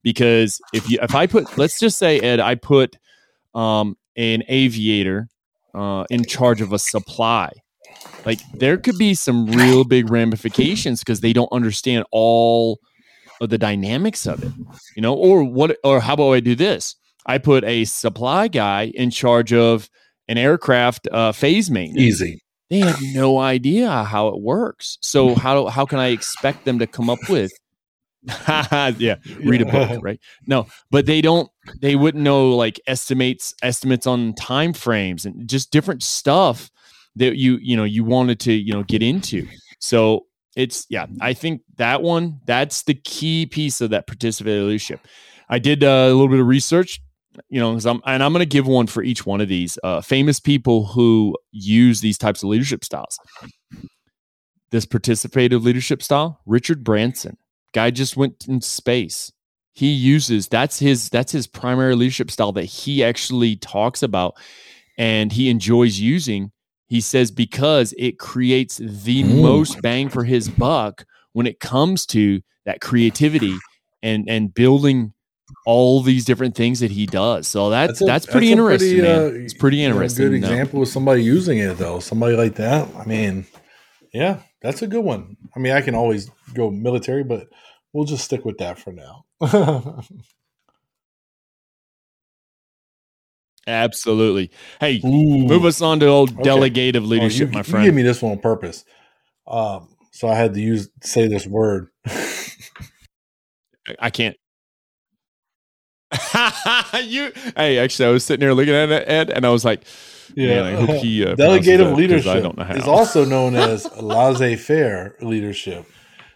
because if you if I put let's just say Ed I put um an aviator uh in charge of a supply like there could be some real big ramifications because they don't understand all of the dynamics of it you know or what or how about i do this i put a supply guy in charge of an aircraft uh phase maintenance Easy. They have no idea how it works. So how how can I expect them to come up with *laughs* yeah, read a book, right? No, but they don't they wouldn't know like estimates estimates on time frames and just different stuff that you you know you wanted to, you know, get into. So it's yeah, I think that one that's the key piece of that participative leadership. I did uh, a little bit of research, you know, because I'm, and I'm going to give one for each one of these uh, famous people who use these types of leadership styles. This participative leadership style, Richard Branson, guy just went in space. He uses that's his that's his primary leadership style that he actually talks about and he enjoys using. He says because it creates the mm. most bang for his buck when it comes to that creativity and and building all these different things that he does. So that's that's, a, that's pretty that's interesting, pretty. Uh, it's pretty interesting. good example of somebody using it though. Somebody like that. I mean, yeah, that's a good one. I mean, I can always go military, but we'll just stick with that for now. *laughs* Absolutely. Hey, Ooh. move us on to old okay. delegative leadership, oh, you, my friend. You give me this one on purpose. Um, so I had to use say this word. *laughs* I can't. *laughs* you hey, actually, I was sitting there looking at it, Ed, and I was like, "Yeah, I hope he uh, *laughs* delegative leadership I don't know how. is also known as laissez-faire leadership,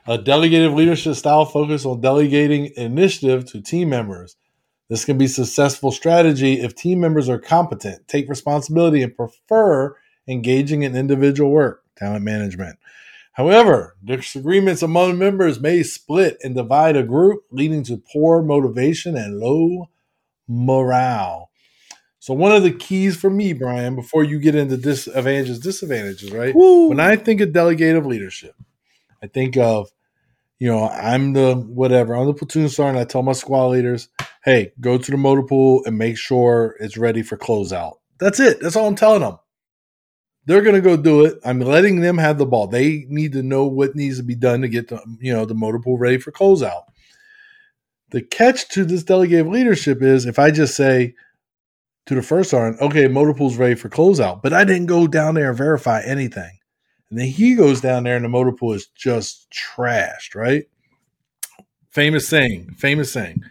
a delegative leadership style focused on delegating initiative to team members. This can be successful strategy if team members are competent, take responsibility, and prefer engaging in individual work, talent management. However, disagreements among members may split and divide a group, leading to poor motivation and low morale. So, one of the keys for me, Brian, before you get into disadvantages, disadvantages, right? Woo. When I think of delegative leadership, I think of, you know, I'm the whatever, I'm the platoon sergeant. I tell my squad leaders, hey, go to the motor pool and make sure it's ready for closeout. That's it. That's all I'm telling them. They're going to go do it. I'm letting them have the ball. They need to know what needs to be done to get the you know the motor pool ready for closeout. The catch to this delegated leadership is if I just say to the first sergeant, okay, motor pool's ready for closeout, but I didn't go down there and verify anything. And then he goes down there and the motor pool is just trashed, right? Famous saying, famous saying.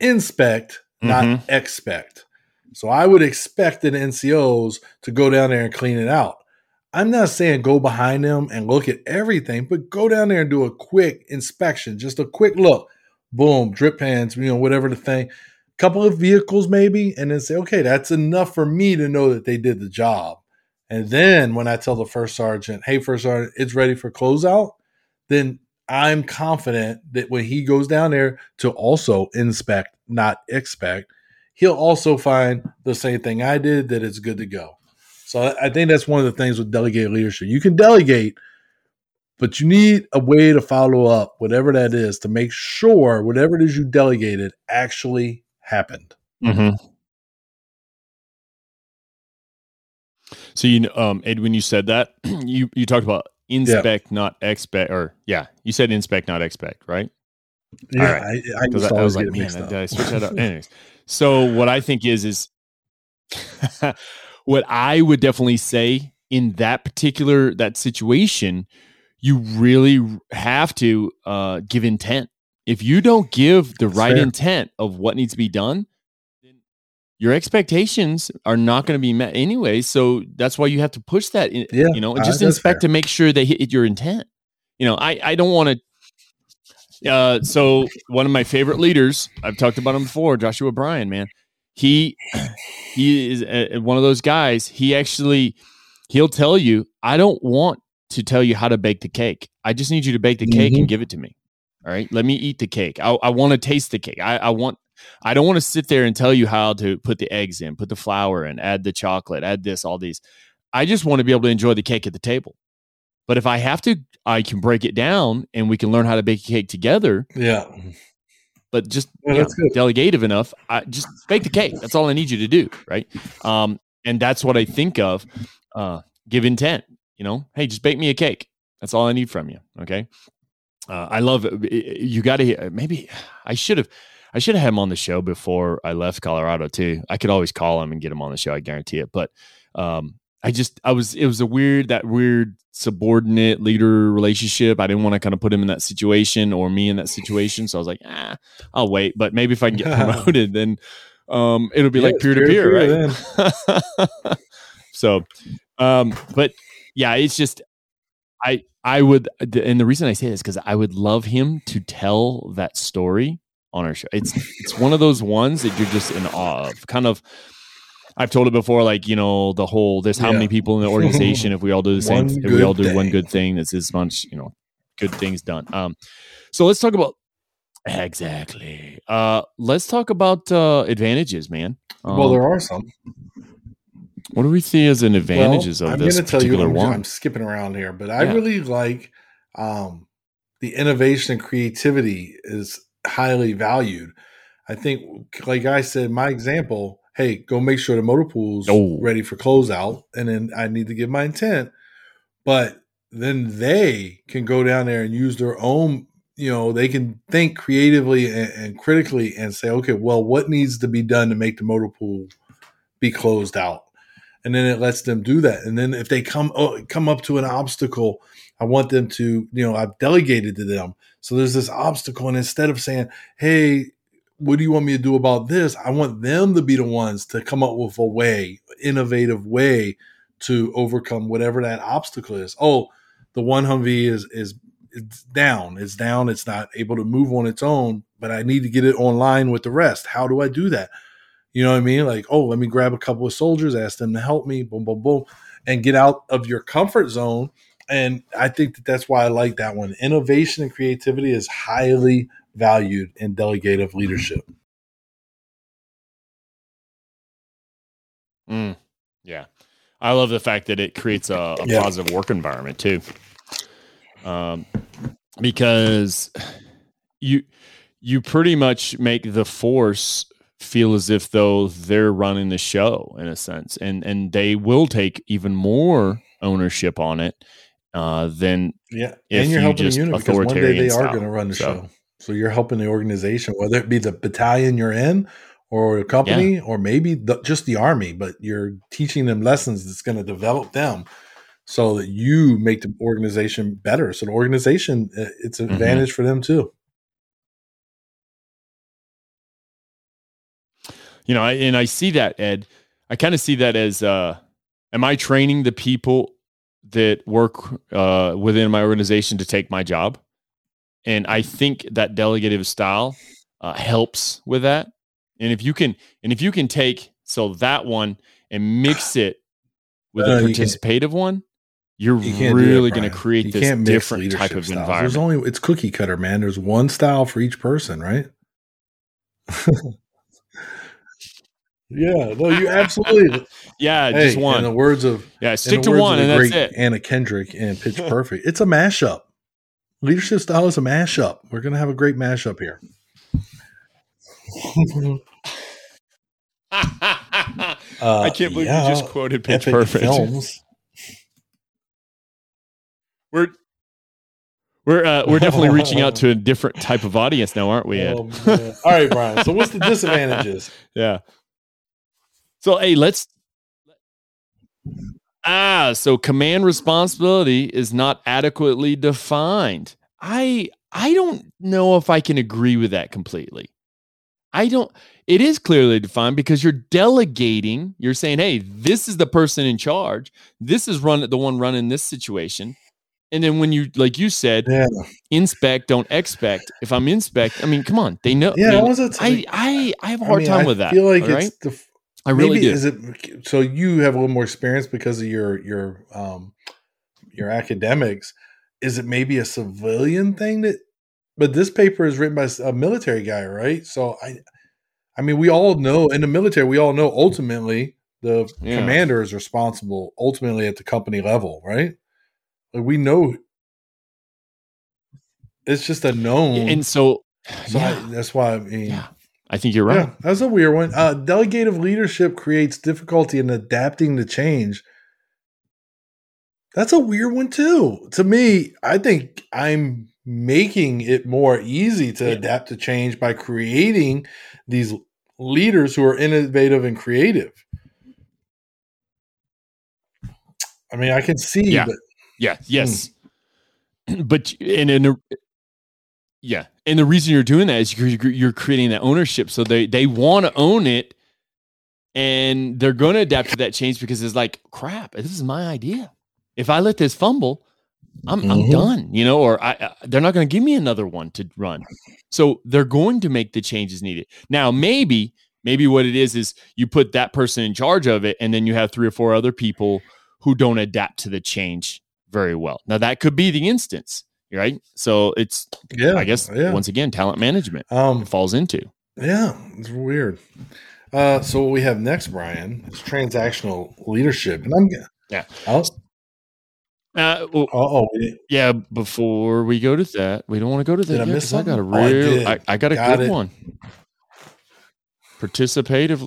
Inspect, not mm-hmm. expect. So I would expect the NCOs to go down there and clean it out. I'm not saying go behind them and look at everything, but go down there and do a quick inspection, just a quick look. Boom, drip pans, you know, whatever the thing. Couple of vehicles maybe, and then say, okay, that's enough for me to know that they did the job. And then when I tell the first sergeant, hey, first sergeant, it's ready for closeout, then I'm confident that when he goes down there to also inspect, not expect, he'll also find the same thing I did that it's good to go. So I think that's one of the things with delegated leadership. You can delegate, but you need a way to follow up, whatever that is, to make sure whatever it is you delegated actually happened. Mm-hmm. So you um Ed, when you said that, *clears throat* you you talked about inspect, yeah. not expect, or yeah, you said inspect, not expect, right? Yeah, right. I, I, I, I was like, man, did I switch that up? *laughs* Anyways, so what I think is is *laughs* what I would definitely say in that particular that situation, you really have to uh, give intent. If you don't give the That's right fair. intent of what needs to be done, your expectations are not going to be met anyway. So that's why you have to push that. In, yeah, you know, uh, just inspect fair. to make sure they hit your intent. You know, I I don't want to uh, so one of my favorite leaders, I've talked about him before, Joshua Bryan, man. He *clears throat* he is a, one of those guys. He actually he'll tell you, I don't want to tell you how to bake the cake. I just need you to bake the cake mm-hmm. and give it to me. All right, let me eat the cake. I, I want to taste the cake. I, I want. I don't want to sit there and tell you how to put the eggs in, put the flour in, add the chocolate, add this, all these. I just want to be able to enjoy the cake at the table. But if I have to, I can break it down and we can learn how to bake a cake together. Yeah. But just yeah, know, delegative enough, I just bake the cake. That's all I need you to do, right? Um, and that's what I think of. Uh, give intent. You know, hey, just bake me a cake. That's all I need from you. Okay. Uh, I love it. You got to maybe I should have. I should have had him on the show before I left Colorado too. I could always call him and get him on the show. I guarantee it. But um, I just I was it was a weird that weird subordinate leader relationship. I didn't want to kind of put him in that situation or me in that situation. So I was like, ah, I'll wait. But maybe if I can get *laughs* promoted, then um, it'll be Yeah, like peer to peer, right? *laughs* so, um, but yeah, it's just I I would, and the reason I say this because I would love him to tell that story on our show. It's it's one of those ones that you're just in awe of. Kind of, I've told it before, like you know the whole. There's how Yeah. many people in the organization. if we all do the same, if we all do one good thing, that's this much you know good things done. Um, so let's talk about exactly. Uh, let's talk about uh advantages, man. well, Um, there are some. what do we see as an advantages well, of I'm this gonna tell you, particular I'm, one? I'm skipping around here, but I Yeah. really like um, the innovation and creativity is highly valued. I think, like I said, my example, hey, go make sure the motor pool's Oh. ready for closeout, and then I need to give my intent. But then they can go down there and use their own, you know, they can think creatively and, and critically and say, okay, well, what needs to be done to make the motor pool be closed out? and then it lets them do that. And then if they come oh, come up to an obstacle, I want them to, you know, I've delegated to them. So there's this obstacle, and instead of saying, "Hey, what do you want me to do about this?" I want them to be the ones to come up with a way, innovative way to overcome whatever that obstacle is. Oh, the one Humvee is is it's down. It's down. It's not able to move on its own, but I need to get it online with the rest. How do I do that? You know what I mean? Like, oh, let me grab a couple of soldiers, ask them to help me, boom, boom, boom, and get out of your comfort zone. And I think that that's why I like that one. Innovation and creativity is highly valued in delegative leadership. Mm, yeah, I love the fact that it creates a, a Yeah. positive work environment too. Um, because you you pretty much make the force feel as if though they're running the show in a sense, and and they will take even more ownership on it uh, than Yeah, and you're you helping the unit because one day they are going to run the So- show. So you're helping the organization, whether it be the battalion you're in, or a company, or maybe the, just the army. But you're teaching them lessons that's going to develop them, so that you make the organization better. So the organization, uh, it's an Mhm. advantage for them too. you know, I, and I see that Ed. I kind of see that as, uh, am I training the people that work uh, within my organization to take my job? And I think that delegative style uh, helps with that. And if you can, and if you can take so that one and mix *sighs* it with No, a you participative one, you're You can't do that, really going to create You this different type of styles. environment. There's only it's cookie cutter, man. There's one style for each person, right? *laughs* yeah, no, you absolutely. *laughs* yeah, hey, just one. In the words of yeah, stick to one, and that's great it. Anna Kendrick and Pitch *laughs* Perfect. It's a mashup. Leadership style is a mashup. We're gonna have a great mashup here. *laughs* I Uh, can't believe yeah, you just quoted Pitch Epic Perfect. Films. We're we're uh, we're definitely *laughs* reaching out to a different type of audience now, aren't we, Ed? Oh. All right, Brian. So what's the *laughs* disadvantages? yeah. So hey, let's ah. So command responsibility is not adequately defined. I I don't know if I can agree with that completely. I don't. It is clearly defined because you're delegating. You're saying, "Hey, this is the person in charge. This is run the one running this situation." And then when you, like you said, Yeah, inspect, don't expect. If I'm inspect, I mean, come on, they know. yeah. I, I mean, was a I, I, I have a hard mean, time I with that. I feel like all right? it's the I really maybe do. is it so you have a little more experience because of your your um your academics. Is it maybe a civilian thing that but this paper is written by a military guy right? So i i mean we all know in the military we all know ultimately the Yeah. commander is responsible ultimately at the company level right? Like we know it's just a known and so, so I, that's why i mean yeah, I think you're right. yeah, that's a weird one. Uh, delegative leadership creates difficulty in adapting to change. That's a weird one too. To me, I think I'm making it more easy to Yeah. adapt to change by creating these leaders who are innovative and creative. I mean, I can see, Yeah. but Yeah. Yes. *clears throat* but and in a, yeah, and the reason you're doing that is you're you're creating that ownership, so they they want to own it, and they're going to adapt to that change because it's like crap. This is my idea. If I let this fumble, I'm I'm Mhm. done. You know, or I, I they're not going to give me another one to run. So they're going to make the changes needed. Now, maybe maybe what it is is you put that person in charge of it, and then you have three or four other people who don't adapt to the change very well. Now that could be the instance, right? So it's yeah, I guess yeah. once again talent management um, falls into. Yeah, it's weird. Uh, so what we have next, Brian, is transactional leadership, and I'm Yeah. Oh, Uh, well, oh, yeah. Before we go to that, we don't want to go to that Did I yet miss 'cause I got a something? Oh, I real. I, I got a Got good it. one. Participative.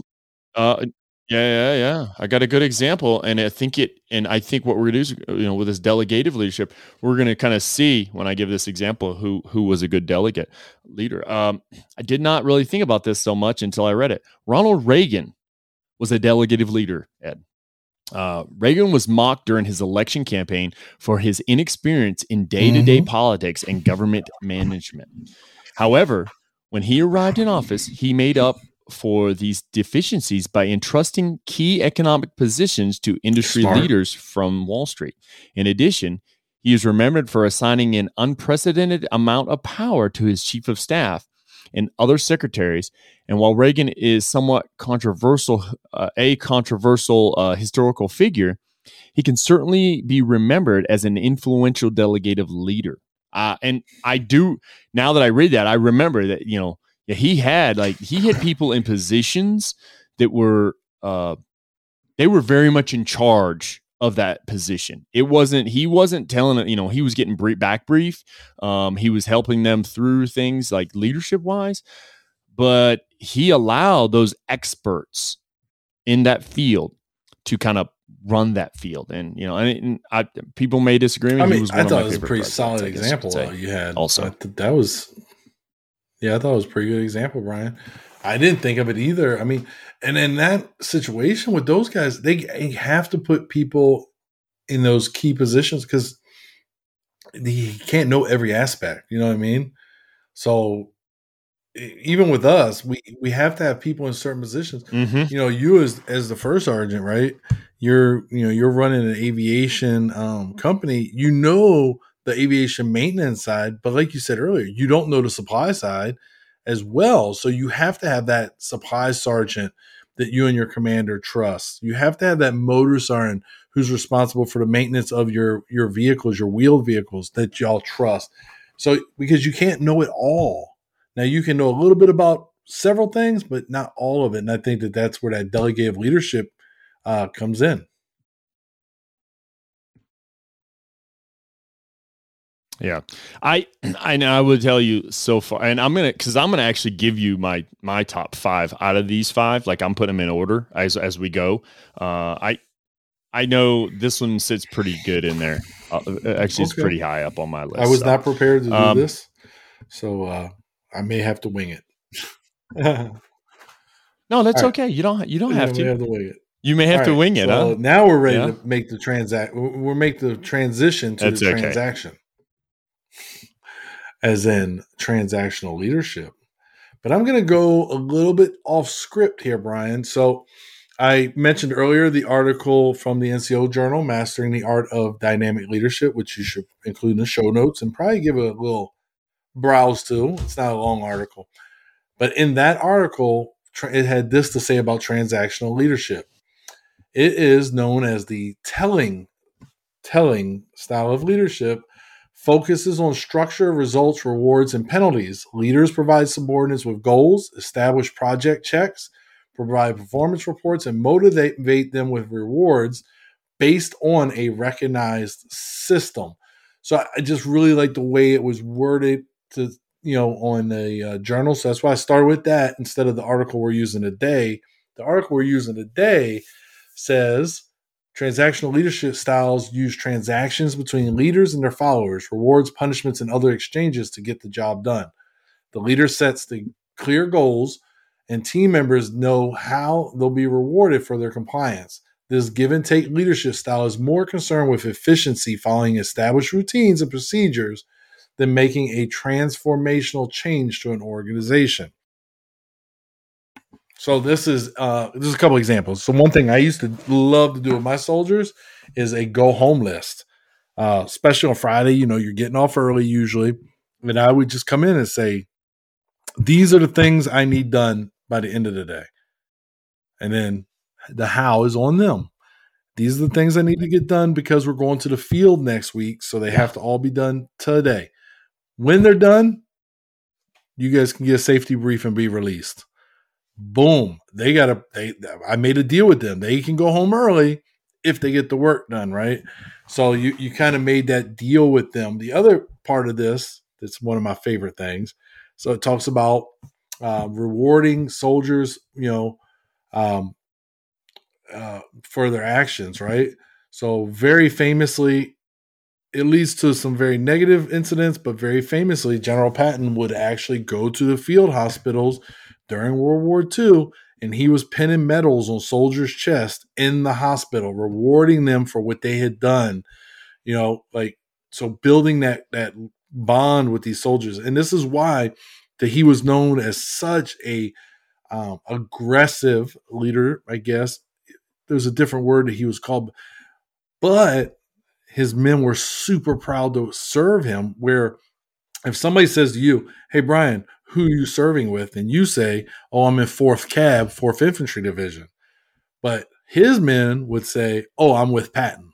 Uh, yeah, yeah, yeah. I got a good example, and I think it. And I think what we're gonna do is, you know, with this delegative leadership, we're gonna kind of see when I give this example who who was a good delegate leader. Um, I did not really think about this so much until I read it. Ronald Reagan was a delegative leader. Ed. Uh, Reagan was mocked during his election campaign for his inexperience in day to day politics and government management. However, when he arrived in office, he made up for these deficiencies by entrusting key economic positions to industry Smart. leaders from Wall Street. In addition, he is remembered for assigning an unprecedented amount of power to his chief of staff and other secretaries. And while Reagan is somewhat controversial, uh, a controversial uh, historical figure, he can certainly be remembered as an influential delegative leader. Uh, and I do now that I read that, I remember that you know yeah, he had like he had people in positions that were uh, they were very much in charge of that position. It wasn't he wasn't telling you know, he was getting brief, back brief. Um, he was helping them through things like leadership wise, but he allowed those experts in that field to kind of run that field. And you know, and, I, people may disagree. with me. I mean, I thought it was a pretty solid I guess you could example you had. Also. Th- that was, yeah, I thought it was a pretty good example, Brian. I didn't think of it either. I mean, and in that situation with those guys, they have to put people in those key positions because he can't know every aspect. You know what I mean? So even with us, we we have to have people in certain positions Mhm. you know you as as the first sergeant right you're you know you're running an aviation um, company you know the aviation maintenance side but like you said earlier you don't know the supply side as well so you have to have that supply sergeant that you and your commander trust you have to have that motor sergeant who's responsible for the maintenance of your your vehicles your wheeled vehicles that y'all trust so because you can't know it all now you can know a little bit about several things, but not all of it. And I think that that's where that delegative leadership uh, comes in. Yeah, I *clears throat* I know I would tell you so far, and I'm gonna because I'm gonna actually give you my my top five out of these five. Like I'm putting them in order as as we go. Uh, I I know this one sits pretty good in there. Uh, actually, it's pretty high up on my list. I was so. not prepared to do um, this, so uh, I may have to wing it. *laughs* No, that's right. okay. You don't you don't Yeah, have to. have to wing it. you may have All to right, wing it. so huh? Now we're ready Yeah. to make the transact. We're make the transition to That's the okay. transaction, as in transactional leadership. But I'm going to go a little bit off script here, Brian. So I mentioned earlier the article from the NCO Journal, Mastering the Art of Dynamic Leadership, which you should include in the show notes and probably give a little browse to. It's not a long article. But in that article, it had this to say about transactional leadership. It is known as the telling telling style of leadership focuses on structure, results, rewards, and penalties. Leaders provide subordinates with goals, establish project checks, provide performance reports, and motivate them with rewards based on a recognized system. So I- just really like the way it was worded to you know on the uh, journal. So that's why I started with that instead of the article we're using today. The article we're using today says transactional leadership styles use transactions between leaders and their followers, rewards, punishments, and other exchanges to get the job done. The leader sets the clear goals, and team members know how they'll be rewarded for their compliance. This give and take leadership style is more concerned with efficiency following established routines and procedures than making a transformational change to an organization. So this is uh this is a couple examples. So one thing I used to love to do with my soldiers is a go home list. Uh, especially on Friday, you know, you're getting off early usually. And I would just come in and say, These are the things I need done by the end of the day. And then the how is on them. These are the things I need to get done because we're going to the field next week. So they have to all be done today. When they're done, you guys can get a safety brief and be released. Boom. They got to, they, I made a deal with them. They can go home early if they get the work done, right? So you, you kind of made that deal with them. The other part of this, that's one of my favorite things. So it talks about uh, rewarding soldiers, you know, um, uh, for their actions, right? So, very famously, it leads to some very negative incidents, but very famously, General Patton would actually go to the field hospitals during World War II and he was pinning medals on soldiers' chest in the hospital, rewarding them for what they had done. You know, like so building that that bond with these soldiers. And this is why that he was known as such a um, aggressive leader, I guess, there's a different word that he was called, but his men were super proud to serve him. Where if somebody says to you, Hey, Brian, who are you serving with? And you say, Oh, I'm in 4th Cab, 4th Infantry Division. But his men would say, Oh, I'm with Patton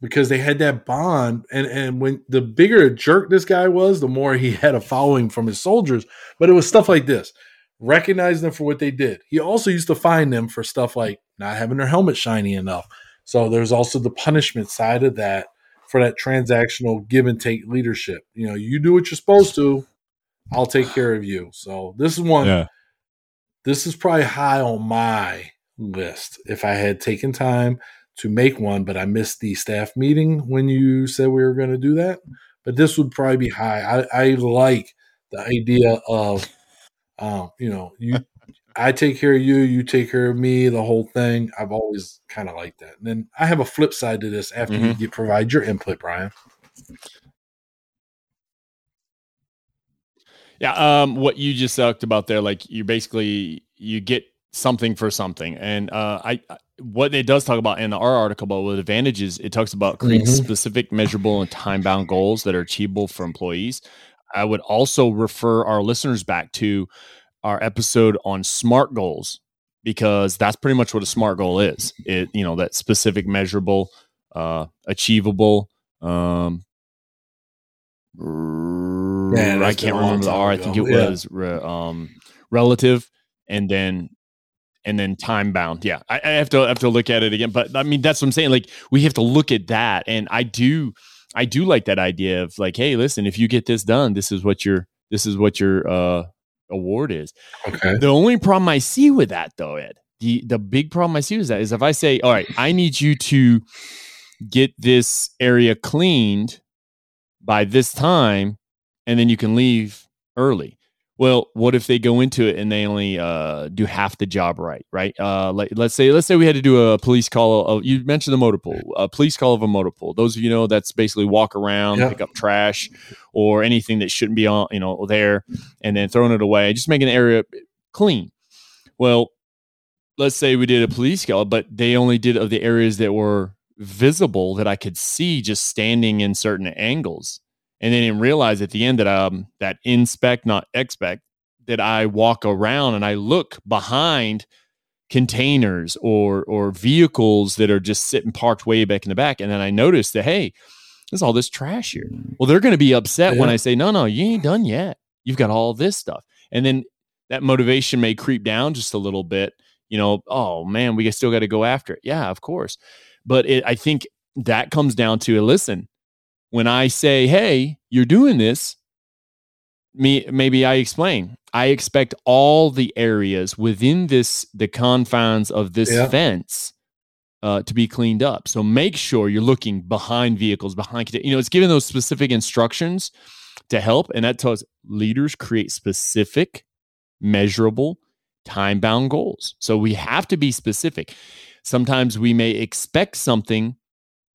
because they had that bond. And, and when the bigger a jerk this guy was, the more he *laughs* had a following from his soldiers. But it was stuff like this recognize them for what they did. He also used to find them for stuff like not having their helmet shiny enough. So there's also the punishment side of that for that transactional give and take leadership. You know, you do what you're supposed to, I'll take care of you. So this is one. Yeah. This is probably high on my list if I had taken time to make one, but I missed the staff meeting when you said we were going to do that. But this would probably be high. I, I like the idea of um, you know, you I take care of you, you take care of me, the whole thing. I've always kind of liked that. And then I have a flip side to this after mm-hmm. you get, provide your input, Brian. Yeah, um, what you just talked about there, like you basically you get something for something, and uh, I what it does talk about in our article about what advantages it talks about creating mm-hmm. specific, measurable, and time bound goals that are achievable for employees. I would also refer our listeners back to our episode on SMART goals because that's pretty much what a SMART goal is. It you know that specific, measurable, uh, achievable. Um, Man, I can't remember the R. I think it yeah. was re, um, relative, and then and then time bound. Yeah, I, I have to I have to look at it again. But I mean, that's what I'm saying. Like we have to look at that, and I do I do like that idea of like, hey, listen, if you get this done, this is what your this is what your uh, award is. Okay. The only problem I see with that, though, Ed, the the big problem I see with that is if I say, all right, I need you to get this area cleaned by this time, and then you can leave early. Well, what if they go into it and they only uh, do half the job right? Right? Uh, like, let's say let's say we had to do a police call. Of, you mentioned the motor pool, a police call of a motor pool. Those of you know that's basically walk around, pick up trash or anything that shouldn't be on, you know, there, and then throwing it away, just making the area clean. Well, let's say we did a police call, but they only did of the areas that were visible that I could see just standing in certain angles and then didn't realize at the end that um that inspect not expect that I walk around and I look behind containers or or vehicles that are just sitting parked way back in the back and then I notice that hey there's all this trash here. Well they're going to be upset yeah. when I say no no you ain't done yet. You've got all this stuff. And then that motivation may creep down just a little bit you know oh man we still got to go after it. Yeah of course. But it, I think that comes down to listen when I say, hey, you're doing this, me maybe I explain. I expect all the areas within this the confines of this yeah. fence uh, to be cleaned up. So make sure you're looking behind vehicles, behind you know, it's giving those specific instructions to help, and that tells leaders create specific, measurable, time bound goals. So we have to be specific. sometimes we may expect something,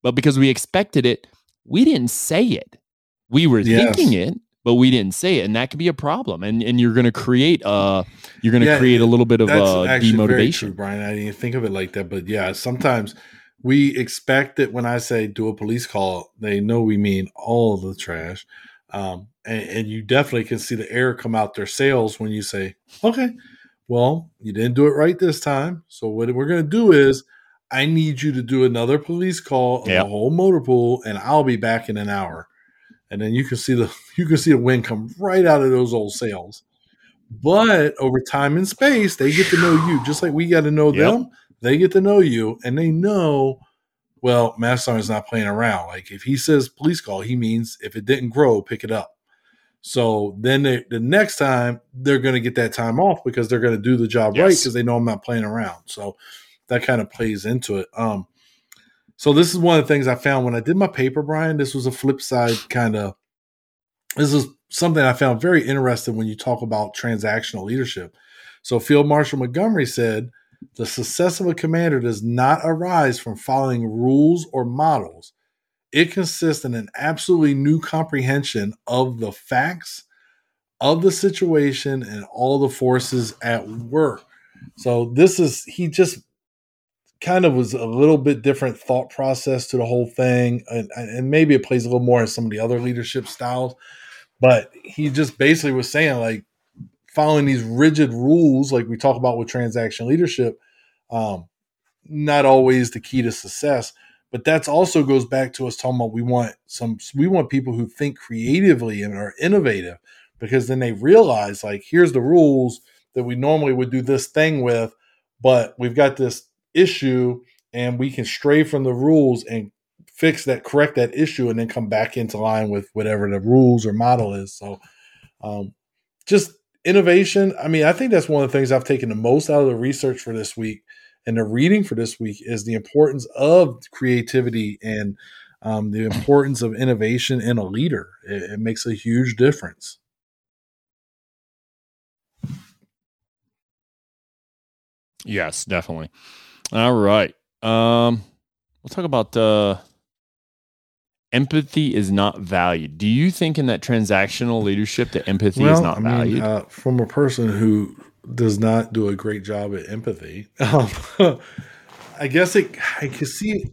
but because we expected it, we didn't say it. We were Yes. thinking it, but we didn't say it, and that can be a problem. And and you're going to create uh you're going to Yeah, create a little bit of uh, very true, demotivation. Brian. I didn't think of it like that, but yeah, sometimes we expect that when I say do a police call, they know we mean all the trash. Um, and, and you definitely can see the air come out their sails when you say, okay, well, you didn't do it right this time. So what we're going to do is I need you to do another police call of Yep. the whole motor pool and I'll be back in an hour. And then you can see the *laughs* you can see the wind come right out of those old sails. But over time and space, they get to know you just like we got to know Yep. them. They get to know you, and they know. Well, Master is not playing around. Like if he says police call, he means if it didn't grow, pick it up. So then they, the next time they're going to get that time off because they're going to do the job right because they know I'm not playing around. So that kind of plays into it. Um, so this is one of the things I found when I did my paper, Brian. This was a flip side kind of. This is something I found very interesting when you talk about transactional leadership. So Field Marshal Montgomery said the success of a commander does not arise from following rules or models. It consists in an absolutely new comprehension of the facts of the situation and all the forces at work. So this is he just kind of was a little bit different thought process to the whole thing and, and maybe it plays a little more in some of the other leadership styles but he just basically was saying like following these rigid rules like we talk about with transaction leadership um, not always the key to success but that's also goes back to us talking about we want some we want people who think creatively and are innovative because then they realize like here's the rules that we normally would do this thing with but we've got this issue and we can stray from the rules and fix that correct that issue and then come back into line with whatever the rules or model is. So um, just innovation i mean i think that's one of the things i've taken the most out of the research for this week and the reading for this week is the importance of creativity and um, the importance of innovation in a leader. It, it makes a huge difference. Yes, definitely. All right. Um, we'll talk about uh, empathy is not valued. Do you think in that transactional leadership that empathy is not I mean, valued? uh, from a person who does not do a great job at empathy, *laughs* um, I guess it. I can see.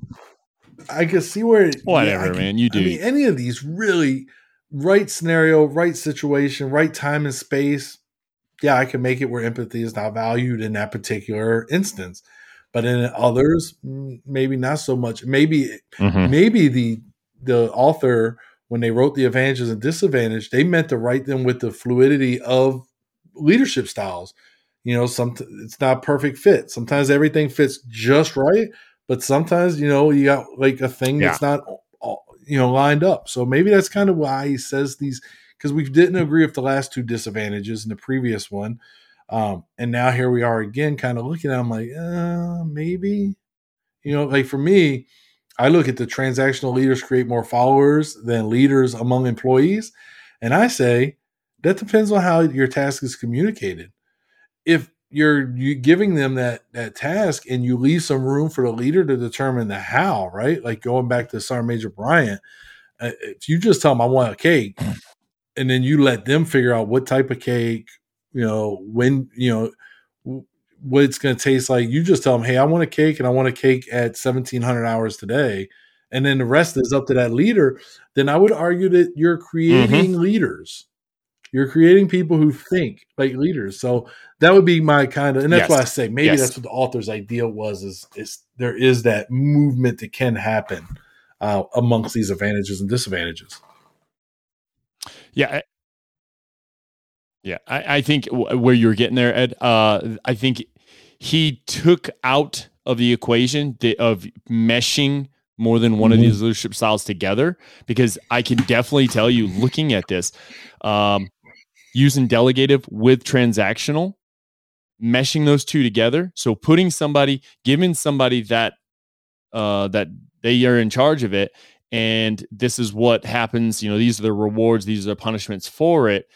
I can see where. It, Whatever, I can- man. You do. I mean, any of these really right scenario, right situation, right time and space. Yeah, I can make it where empathy is not valued in that particular instance, but in others, mm, maybe not so much. Maybe Mhm. maybe the the author when they wrote the advantages and disadvantage they meant to write them with the fluidity of leadership styles. You know some it's not perfect fit. Sometimes everything fits just right but sometimes you know you got like a thing that's not you know lined up. So maybe that's kind of why he says these because we didn't agree with the last two disadvantages in the previous one um, and now here we are again kind of looking at them like uh, maybe you know like for me I look at the transactional leaders create more followers than leaders among employees. And I say that depends on how your task is communicated. If you're you giving them that that task and you leave some room for the leader to determine the how, right? Like going back to Sergeant Major Bryant, uh, if you just tell them I want a cake, and then you let them figure out what type of cake, you know, when you know what it's going to taste like. You just tell them, "Hey, I want a cake, and I want a cake at seventeen hundred hours today," and then the rest is up to that leader. Then I would argue that you're creating leaders. You're creating people who think like leaders. So that would be my kind of, and that's Yes. why I say maybe Yes. that's what the author's idea was. Is is there is that movement that can happen uh, amongst these advantages and disadvantages. Yeah. Yeah, I, I think w- where you're getting there, Ed. Uh, I think he took out of the equation the, of meshing more than one of Mhm. these leadership styles together, because I can definitely tell you, looking at this, um, using delegative with transactional, meshing those two together. So putting somebody, giving somebody that uh, that they are in charge of it, and this is what happens. You know, these are the rewards, these are the punishments for it.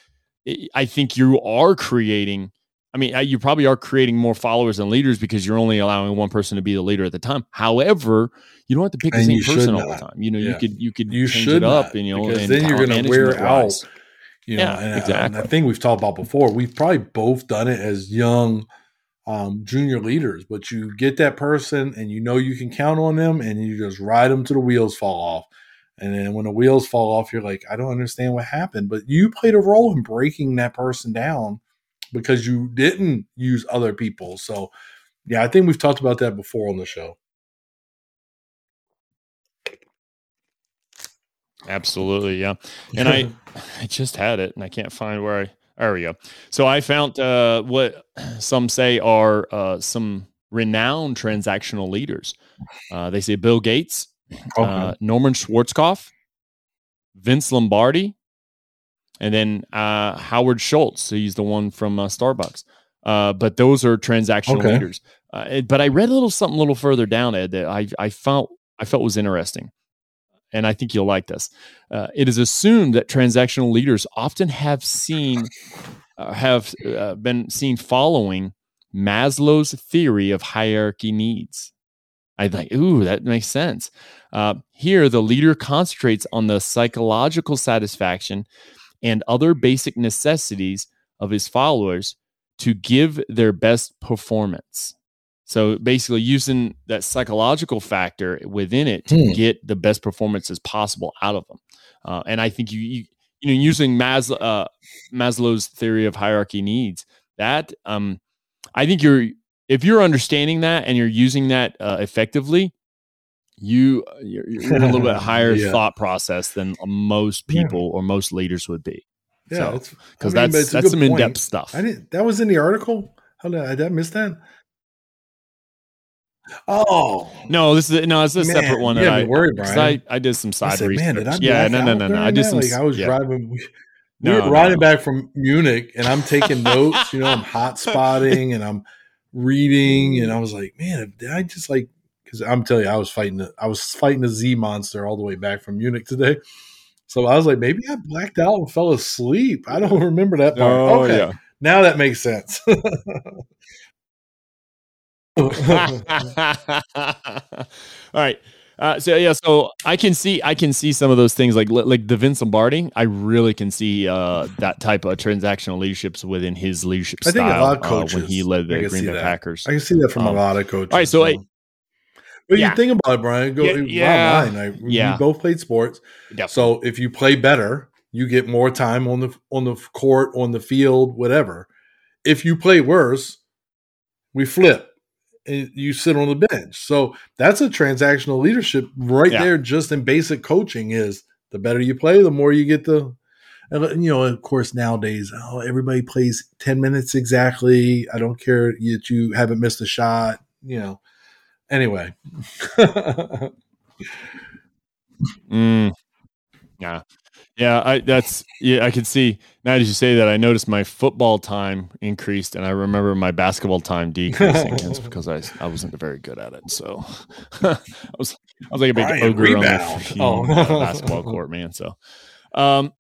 I- think you are creating I mean, uh, you probably are creating more followers and leaders because you're only allowing one person to be the leader at the time. However, you don't have to pick the And same person all the time. You know, you could you could You change should it up not, and you know, because and then you're gonna wear management-wise. out. You know, Yeah, and, exactly. and I think we've talked about before. We've probably both done it as young um, junior leaders, but you get that person and you know you can count on them, and you just ride them to the wheels fall off. And then when the wheels fall off, you're like, I don't understand what happened, but you played a role in breaking that person down because you didn't use other people. So, yeah, I think we've talked about that before on the show. Absolutely, yeah. *laughs* And I I just had it and I can't find where I there we go. So I found uh what some say are uh some renowned transactional leaders. Uh they say Bill Gates, Okay. uh Norman Schwarzkopf, Vince Lombardi, and then uh Howard Schultz. So he's the one from uh, Starbucks. Uh, but those are transactional Okay. leaders. Uh, but I read a little something a little further down, Ed, that I I felt I felt was interesting, and I think you'll like this. Uh, it is assumed that transactional leaders often have seen uh, have uh, been seen following Maslow's theory of hierarchy needs. I think, ooh, that makes sense. Uh, here, the leader concentrates on the psychological satisfaction and other basic necessities of his followers to give their best performance. So basically, using that psychological factor within it to Hmm. get the best performance as possible out of them. Uh, and I think you, you, you know, using Maslow, uh, Maslow's theory of hierarchy needs, that um, I think you're if you're understanding that and you're using that uh, effectively, you you're, you're in a little bit *laughs* higher Yeah. thought process than most Yeah. people or most leaders would be. yeah, so, it's- I Because mean, that's it's a that's some in depth stuff. I didn't. That was in the article. How did I, did I miss that? Oh No, this is no, it's a Man, separate one you that I, me Brian. I I did some I side said, research. man, did I yeah, no, no, no, no. I did that? some. Like I was yeah. driving. We, we were no, riding no. back from Munich, and I'm taking *laughs* notes. You know, I'm hot spotting and I'm reading, and I was like, man, did I just like? Because I'm telling you, I was fighting. I was fighting a Z monster all the way back from Munich today. So I was like, maybe I blacked out and fell asleep. I don't *laughs* remember that part. Oh okay, yeah. now that makes sense. *laughs* *laughs* All right. Uh, so yeah, so I can see I can see some of those things like like the Vince Lombardi. I really can see uh, that type of transactional leaderships within his leadership I think a lot of uh, coaches. when he led the Green Bay that. Packers. I can see that from a Um, lot of coaches. all right, so, so. like- but Yeah. you think about it, Brian. Go Yeah, yeah, I, yeah. We both played sports, Yep. so if you play better, you get more time on the on the court, on the field, whatever. If you play worse, we flip. And you sit on the bench. So that's a transactional leadership right Yeah. there, just in basic coaching. Is the better you play, the more you get the. And you know, of course, nowadays, oh, everybody plays ten minutes exactly. I don't care that you haven't missed a shot. You know. Anyway, *laughs* Mm. Yeah. Yeah, I that's yeah, I can see now as you say that I noticed my football time increased and I remember my basketball time decreasing. Because I I wasn't very good at it. So *laughs* I was I was like a big Brian, ogre rebound. on the field, Oh. uh, basketball court, man. So um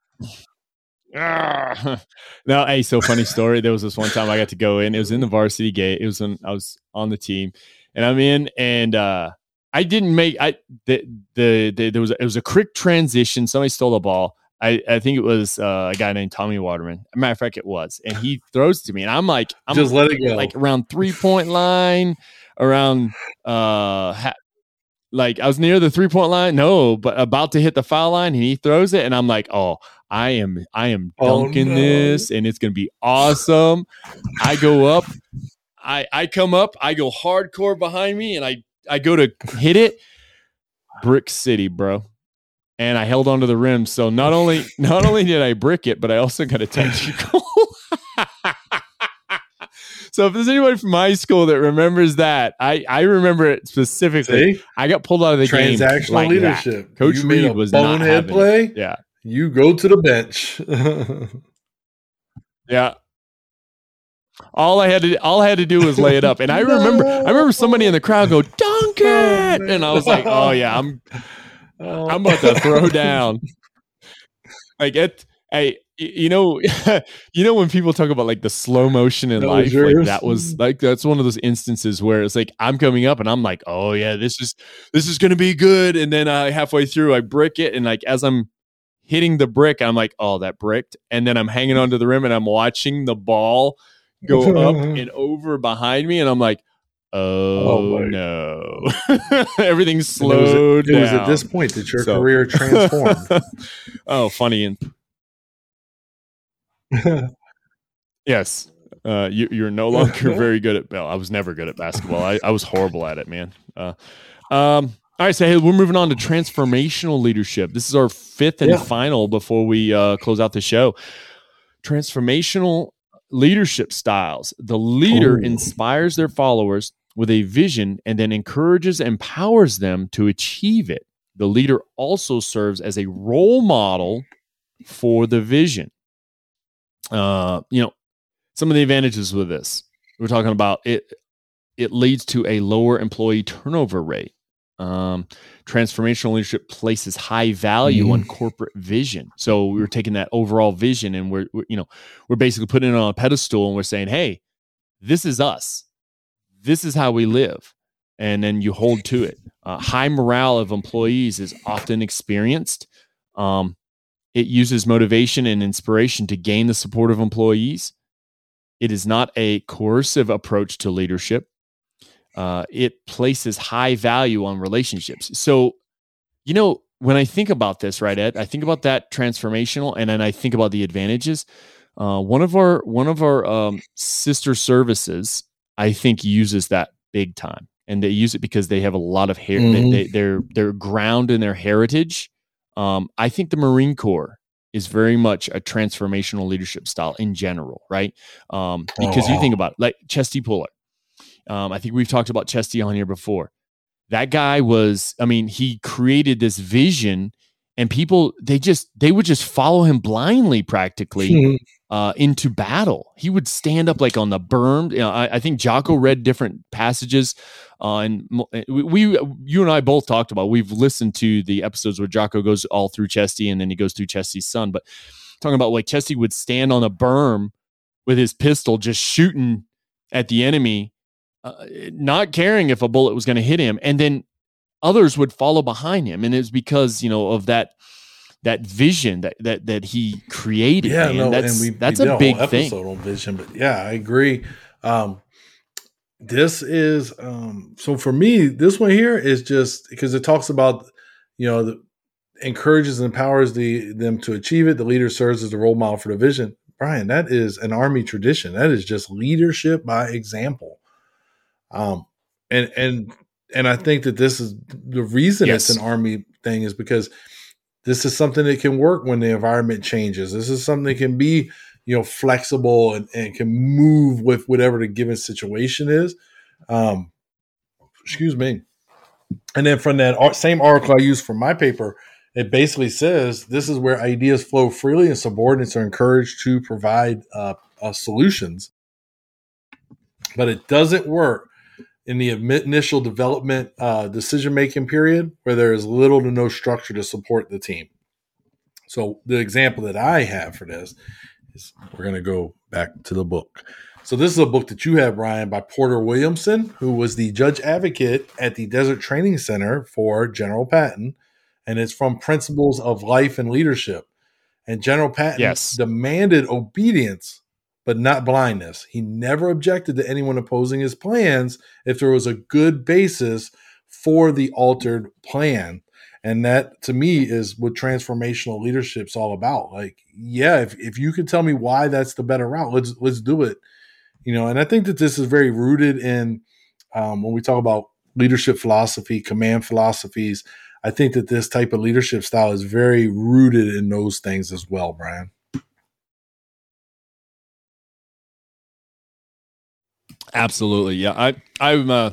ah. now hey, so funny story. There was this one time I got to go in. It was in the varsity gate. It was in I was on the team and I'm in and uh I didn't make I the, the, the there was a, it was a quick transition. Somebody stole the ball. I, I think it was uh, a guy named Tommy Waterman. Matter of fact, it was, and he throws it to me, and I'm like, I'm just let it go. like around three point line, around uh, ha- like I was near the three point line. No, but about to hit the foul line, and he throws it, and I'm like, oh, I am I am Oh, dunking no. this, and it's gonna be awesome. I go up, I I come up, I go hardcore behind me, and I I go to hit it, brick city, bro. And I held onto the rim. So not only *laughs* not only did I brick it, but I also got a technical. *laughs* so if there's anybody from high school that remembers that, I I remember it specifically. See, I got pulled out of the game transactional like that. leadership. Coach you Reed was not bonehead having it. play. Yeah, You go to the bench. *laughs* yeah. All I had to all I had to do was lay it up, and I remember I remember somebody in the crowd go dunk it, man. and I was like, oh yeah, I'm Oh. I'm about to throw down. *laughs* Like it, hey, you know, *laughs* you know when people talk about like the slow motion in That life, like that was like that's one of those instances where it's like I'm coming up and I'm like, oh yeah, this is this is gonna be good, and then uh, halfway through I brick it, and like as I'm hitting the brick, I'm like, oh that bricked, and then I'm hanging onto the rim and I'm watching the ball go up *laughs* and over behind me, and I'm like. Oh, my. no! *laughs* Everything's And it was, slowed at, it was at this point that your So- career transformed. *laughs* oh, funny and *laughs* Yes. Uh, you, you're no longer very good at. Well, I was never good at basketball. I, I was horrible at it, man. Uh, um, all right, so hey, we're moving on to transformational leadership. This is our fifth and Yeah. final before we uh, close out the show. Transformational leadership styles. The leader Ooh. inspires their followers with a vision and then encourages and empowers them to achieve it. The leader also serves as a role model for the vision. Uh, you know, some of the advantages with this we're talking about it it leads to a lower employee turnover rate um, transformational leadership places high value on corporate vision so we're taking that overall vision and we're, we're you know we're basically putting it on a pedestal and we're saying hey this is us this is how we live and then you hold to it uh, high morale of employees is often experienced um, it uses motivation and inspiration to gain the support of employees it is not a coercive approach to leadership. Uh, it places high value on relationships. So, you know, when I think about this, right, Ed, I think about that transformational, and then I think about the advantages. Uh, one of our one of our um, sister services, I think, uses that big time, and they use it because they have a lot of hair. Mhm. They, they, they're they're ground in their heritage. Um, I think the Marine Corps is very much a transformational leadership style in general, right? Um, because you Oh. think about it, like Chesty Puller. Um, I think we've talked about Chesty on here before. That guy was, I mean, he created this vision, and people they just they would just follow him blindly, practically uh, into battle. He would stand up like on the berm. You know, I, I think Jocko read different passages, uh, and we, we, you and I both talked about. We've listened to the episodes where Jocko goes all through Chesty, and then he goes through Chesty's son. But talking about like Chesty would stand on a berm with his pistol, just shooting at the enemy, uh, not caring if a bullet was going to hit him, and then others would follow behind him, and it's because you know of that that vision that that that he created. yeah, man. no, that's and we that's we a big episode thing. on vision. But yeah, I agree. Um, this is um, so for me. This one here is just because it talks about you know the, encourages and empowers the them to achieve it. The leader serves as the role model for the vision. Brian, that is an army tradition. That is just leadership by example. Um, and and and I think that this is the reason Yes. it's an army thing is because this is something that can work when the environment changes. This is something that can be, you know, flexible and, and can move with whatever the given situation is. Um, excuse me. And then from that same article I used for my paper, it basically says this is where ideas flow freely and subordinates are encouraged to provide uh, uh, solutions. But it doesn't work in the initial development uh, decision making period where there is little to no structure to support the team. So the example that I have for this is we're going to go back to the book. So this is a book that you have, Ryan, by Porter Williamson, who was the judge advocate at the Desert Training Center for General Patton, and it's from Principles of Life and Leadership. And General Patton Yes. demanded obedience, but not blindness. He never objected to anyone opposing his plans if there was a good basis for the altered plan. And that to me is what transformational leadership's all about. Like, yeah, if, if you can tell me why that's the better route, let's let's do it. You know, and I think that this is very rooted in um, when we talk about leadership philosophy, command philosophies. I think that this type of leadership style is very rooted in those things as well, Brian. Absolutely, yeah. I I'm uh,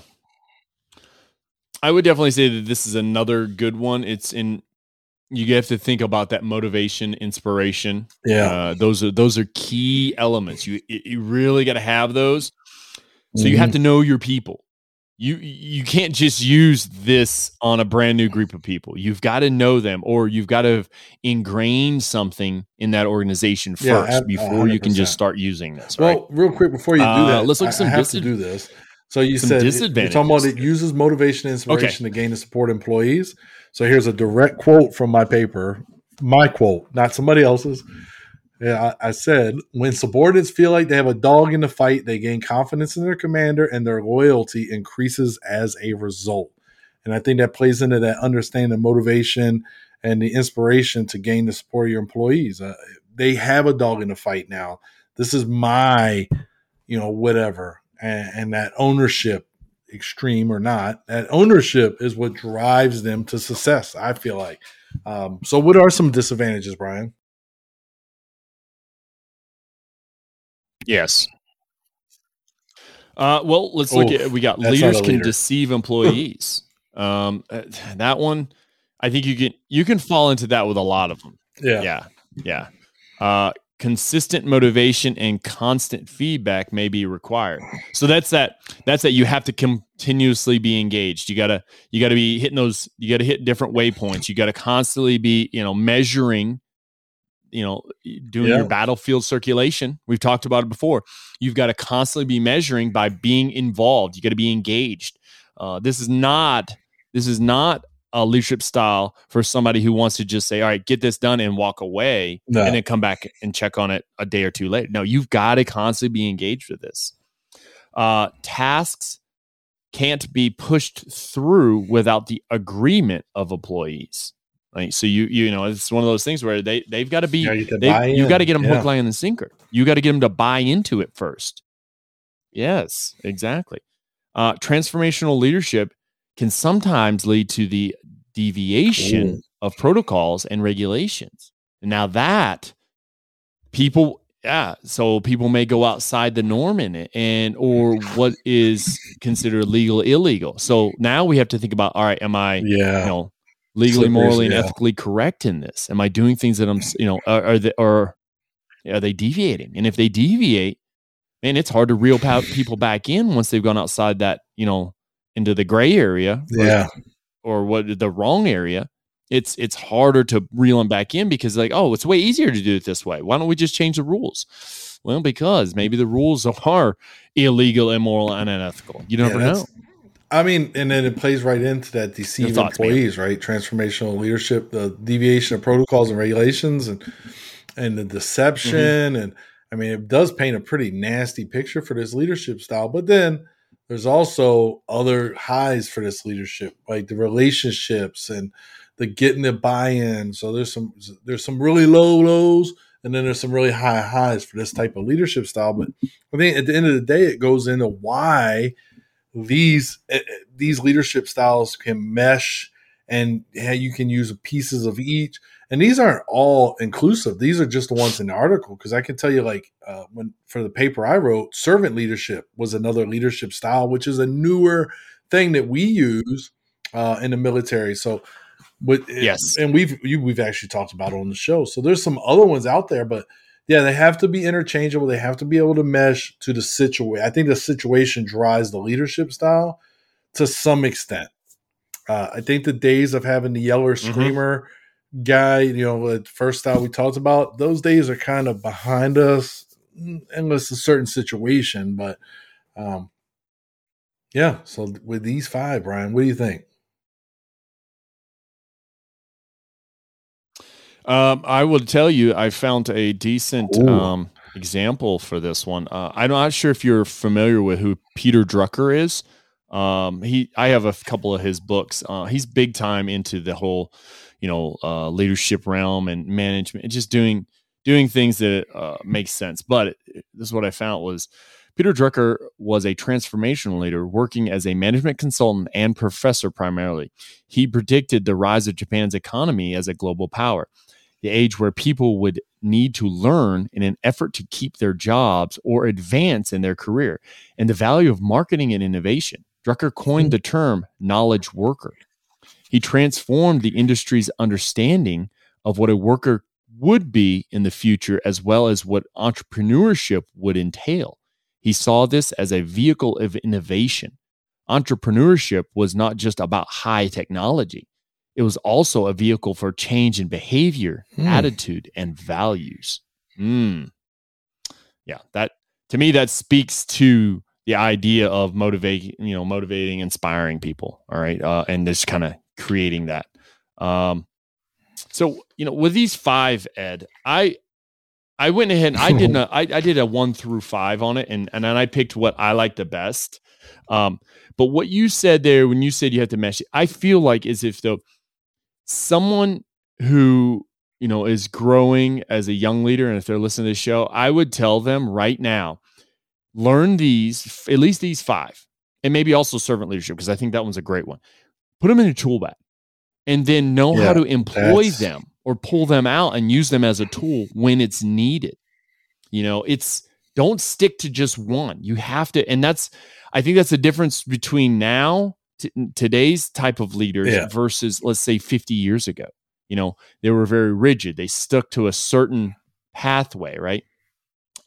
I would definitely say that this is another good one. It's in you have to think about that motivation, inspiration. Yeah. Uh, those are those are key elements. You you really got to have those. So you have to know your people. You you can't just use this on a brand new group of people. You've got to know them, or you've got to ingrain something in that organization first yeah, before you can just start using this. Right? Well, real quick before you do uh, that, let's look at some. I have to do this. So you said you're talking about it uses motivation and inspiration okay. to gain and support employees. So here's a direct quote from my paper, my quote, not somebody else's. Yeah, I, I said when subordinates feel like they have a dog in the fight, they gain confidence in their commander, and their loyalty increases as a result. And I think that plays into that understanding motivation and the inspiration to gain the support of your employees. Uh, they have a dog in the fight now. This is my, you know, whatever, and, and that ownership, extreme or not, that ownership is what drives them to success. I feel like. Um, so, what are some disadvantages, Brian? Yes. Uh, well, let's look Oof, at we got leaders can deceive employees. *laughs* um, uh, that one, I think you can you can fall into that with a lot of them. Yeah, yeah, yeah. Uh, consistent motivation and constant feedback may be required. So that's that. That's that. You have to continuously be engaged. You gotta you gotta be hitting those. You gotta hit different waypoints. You gotta constantly be you know measuring you know doing yeah. your battlefield circulation. We've talked about it before. You've got to constantly be measuring by being involved. You got to be engaged. Uh, this is not this is not a leadership style for somebody who wants to just say all right get this done and walk away no. and then come back and check on it a day or two later. No you've got to constantly be engaged with this. Uh, tasks can't be pushed through without the agreement of employees Right. So you you know it's one of those things where they they've got to be you, they, you got to get them yeah. hook, line, and sinker. You got to get them to buy into it first. Yes, exactly. Uh, transformational leadership can sometimes lead to the deviation Ooh. of protocols and regulations. Now that people yeah so people may go outside the norm in it and or what is considered legal illegal so now we have to think about all right am i yeah you know legally, morally, and ethically correct in this? Am I doing things that I'm, you know, are, are they are are they deviating? And if they deviate, man, it's hard to reel people back in once they've gone outside that, you know, into the gray area, yeah, or, or what the wrong area. It's it's harder to reel them back in because like, oh, it's way easier to do it this way. Why don't we just change the rules? Well, because maybe the rules are *laughs* illegal, immoral, and unethical. You never yeah, know. I mean, and then it plays right into that deceive thoughts, employees, man. right? Transformational leadership, the deviation of protocols and regulations, and and the deception, mm-hmm. and I mean, it does paint a pretty nasty picture for this leadership style. But then there's also other highs for this leadership, like the relationships and the getting the buy-in. So there's some there's some really low lows, and then there's some really high highs for this type of leadership style. But I think at the end of the day, it goes into why these eh, eh, these leadership styles can mesh and you can use pieces of each. And these aren't all inclusive. These are just the ones in the article. Because i can tell you like uh, when for the paper i wrote servant leadership was another leadership style which is a newer thing that we use uh, in the military. So with eh, yes. and we've we've actually talked about it on the show. So there's some other ones out there but yeah, they have to be interchangeable. They have to be able to mesh to the situation. I think the situation drives the leadership style to some extent. Uh, I think the days of having the yeller mm-hmm. screamer mm-hmm. guy, you know, the first style we talked about, those days are kind of behind us, unless a certain situation. But um, yeah, so with these five, Brian, what do you think? Um, I will tell you, I found a decent um, example for this one. Uh, I'm not sure if you're familiar with who Peter Drucker is. Um, he, I have a couple of his books. Uh, he's big time into the whole, you know, uh, leadership realm and management, and just doing doing things that uh, make sense. But this is what I found was Peter Drucker was a transformational leader working as a management consultant and professor primarily. He predicted the rise of Japan's economy as a global power the age where people would need to learn in an effort to keep their jobs or advance in their career, and the value of marketing and innovation. Drucker coined hmm. the term knowledge worker. He transformed the industry's understanding of what a worker would be in the future, as well as what entrepreneurship would entail. He saw this as a vehicle of innovation. entrepreneurship was not just about high technology. It was also a vehicle for change in behavior, Hmm. attitude, and values. Mm. Yeah, that to me that speaks to the idea of motivating, you know, motivating, inspiring people. All right, uh, and just kind of creating that. Um, so you know, with these five, Ed, I I went ahead and I did *laughs* a I, I did a one through five on it, and and then I picked what I like the best. Um, but what you said there when you said you have to mesh, I feel like as if though someone who you know is growing as a young leader, and if they're listening to this show, I would tell them right now, learn these at least these five, and maybe also servant leadership because I think that one's a great one. Put them in your tool bag, and then know Yeah, how to employ them or pull them out and use them as a tool when it's needed. You know, it's don't stick to just one. You have to, and that's I think that's the difference between now t- today's type of leaders Yeah. versus let's say 50 years ago. You know, they were very rigid. They stuck to a certain pathway, right?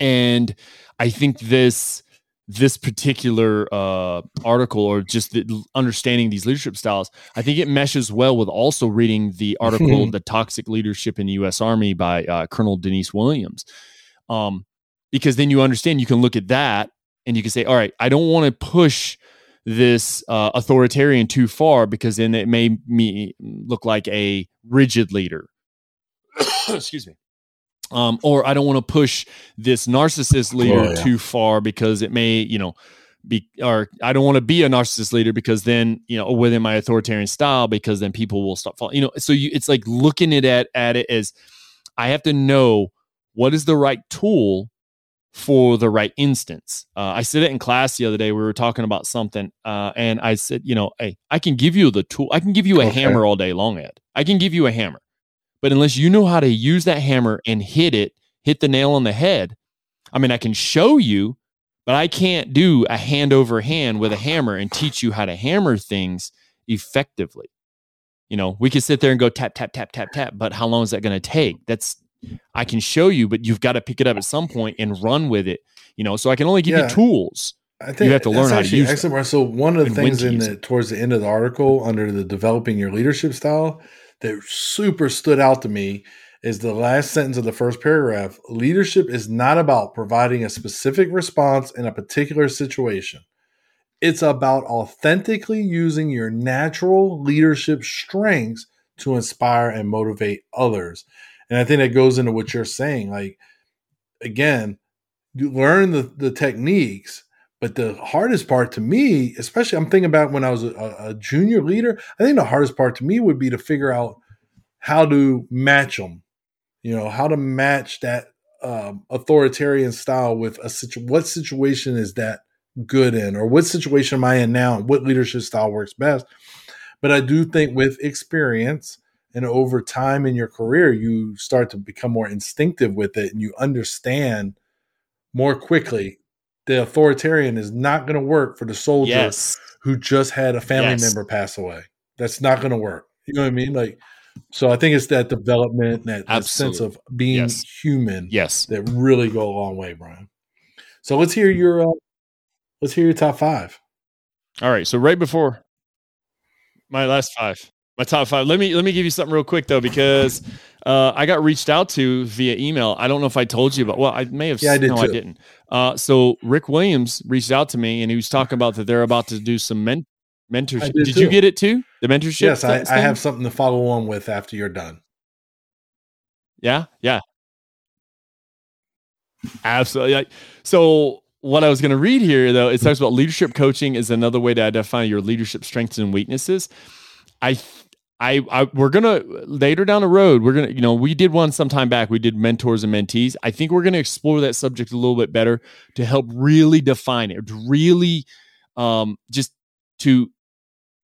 And I think this this particular uh, article or just the, understanding these leadership styles, I think it meshes well with also reading the article *laughs* "The Toxic Leadership in the U.S. Army" by uh, Colonel Denise Williams, um, because then you understand you can look at that and you can say, "All right, I don't want to push." This uh, authoritarian too far because then it may me look like a rigid leader. *coughs* Excuse me. Um, or I don't want to push this narcissist leader Oh, yeah. too far because it may, you know, be or I don't want to be a narcissist leader because then, you know, within my authoritarian style, because then people will stop following. You know, so you it's like looking at it at it as I have to know what is the right tool for the right instance. Uh, I said it in class the other day. We were talking about something, uh, and I said, you know, hey, I can give you the tool. I can give you a Okay. hammer all day long, Ed. I can give you a hammer, but unless you know how to use that hammer and hit it, hit the nail on the head. I mean, I can show you, but I can't do a hand over hand with a hammer and teach you how to hammer things effectively. You know, we could sit there and go tap, tap, tap, tap, tap, but how long is that going to take? That's I can show you, but you've got to pick it up at some point and run with it. You know, so I can only give Yeah. you tools. I think you have to learn how to use excellent. Right. So one of the things in the towards the end of the article under the developing your leadership style that super stood out to me is the last sentence of the first paragraph. Leadership is not about providing a specific response in a particular situation. It's about authentically using your natural leadership strengths to inspire and motivate others. And I think that goes into what you're saying. Like, again, you learn the, the techniques, but the hardest part to me, especially I'm thinking about when I was a, a junior leader, I think the hardest part to me would be to figure out how to match them, you know, how to match that um, authoritarian style with a situ- what situation is that good in, or what situation am I in now, what leadership style works best. But I do think with experience and over time in your career, you start to become more instinctive with it, and you understand more quickly the authoritarian is not going to work for the soldier Yes. who just had a family Yes. member pass away. That's not going to work. You know what I mean? Like, so I think it's that development, that, that sense of being Yes. human Yes. that really go a long way, Brian. So let's hear your uh, let's hear your top five. All right. So right before my last five, my top five. Let me let me give you something real quick though, because uh, I got reached out to via email. I don't know if I told you, but well, I may have. Yeah, I did no, I didn't. Uh, so Rick Williams reached out to me, and he was talking about that they're about to do some men- mentorship. Did, did you get it too? The mentorship. Yes, I, I have something to follow on with after you're done. Yeah, yeah. Absolutely. So what I was going to read here though, it talks about leadership coaching is another way to identify your leadership strengths and weaknesses. I I, I we're gonna later down the road we're gonna you know we did one some time back. We did mentors and mentees. I think we're gonna explore that subject a little bit better to help really define it to really um, just to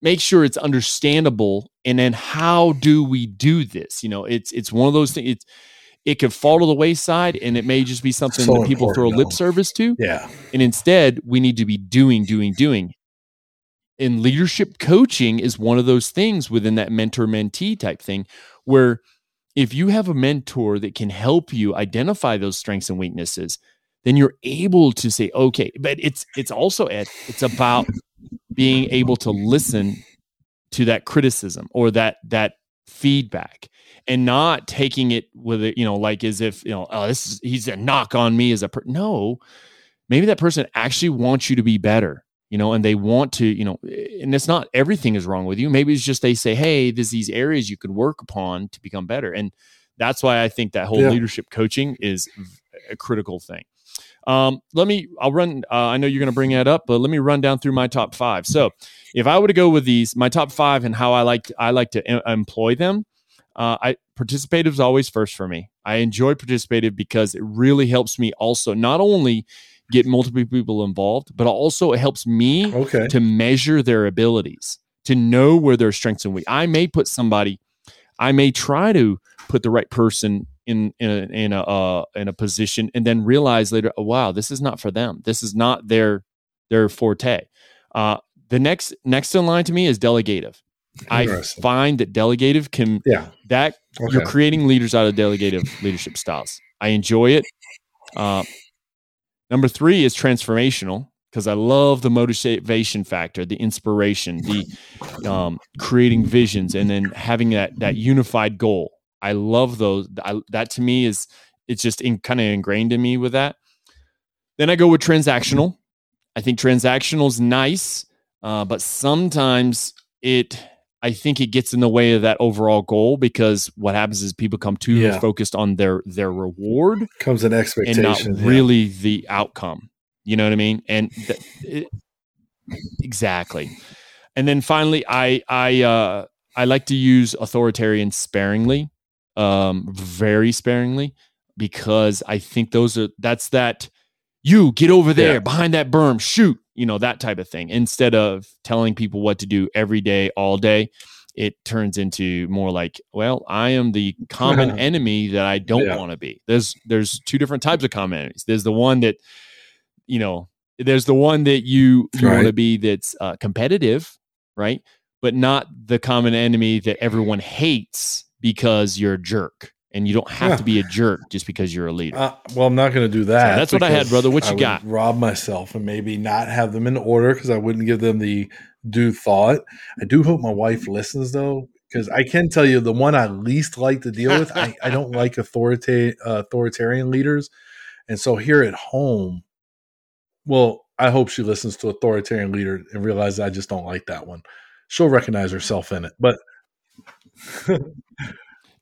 make sure it's understandable and then how do we do this? You know it's it's one of those things it's it could fall to the wayside and it may just be something So that people throw lip service to. Yeah. and instead, we need to be doing, doing, doing. And leadership coaching is one of those things within that mentor mentee type thing where if you have a mentor that can help you identify those strengths and weaknesses, then you're able to say, okay, but it's it's also Ed, it's about being able to listen to that criticism or that that feedback and not taking it with it, you know, like as if, you know, oh, this is he's a knock on me as a per-. no. Maybe that person actually wants you to be better, you know, and they want to, you know, and it's not everything is wrong with you. Maybe it's just they say, hey, there's these areas you could work upon to become better. And that's why I think that whole yeah. leadership coaching is a critical thing. Um, let me, I'll run, uh, I know you're going to bring that up, but let me run down through my top five. So if I were to go with these, my top five and how I like, I like to em- employ them. Uh, I participative is always first for me. I enjoy participative because it really helps me also not only get multiple people involved, but also it helps me okay. to measure their abilities, to know where their strengths and weak. I may put somebody, I may try to put the right person in in a in a uh, in a position and then realize later, oh, wow, this is not for them. This is not their their forte. Uh, the next next in line to me is delegative. I find that delegative can yeah that okay. you're creating leaders out of delegative leadership styles. I enjoy it. Uh, number three is transformational because I love the motivation factor, the inspiration, the um, creating visions, and then having that that unified goal. I love those. I, that to me is it's just in, kind of ingrained in me with that. Then I go with transactional. I think transactional is nice, uh, but sometimes it I think it gets in the way of that overall goal because what happens is people come too yeah. focused on their their reward comes an expectation and not yeah. really the outcome. You know what I mean? And th- it, exactly. And then finally, I I uh, I like to use authoritarian sparingly um, very sparingly because I think those are that's that you get over there yeah. behind that berm, shoot, you know, that type of thing. Instead of telling people what to do every day, all day, it turns into more like, well, I am the common *laughs* enemy that I don't yeah. want to be. There's there's two different types of common enemies. There's the one that, you know, there's the one that you you right. want to be that's uh, competitive, right? But not the common enemy that everyone hates because you're a jerk and you don't have yeah. to be a jerk just because you're a leader. Uh, well, I'm not going to do that. So that's what I had, brother. What you I got? Rob myself and maybe not have them in order because I wouldn't give them the due thought. I do hope my wife listens though, because I can tell you the one I least like to deal with. I, I, don't like authorita- uh, authoritarian leaders, and so here at home, well, I hope she listens to authoritarian leader and realizes I just don't like that one. She'll recognize herself in it, but *laughs*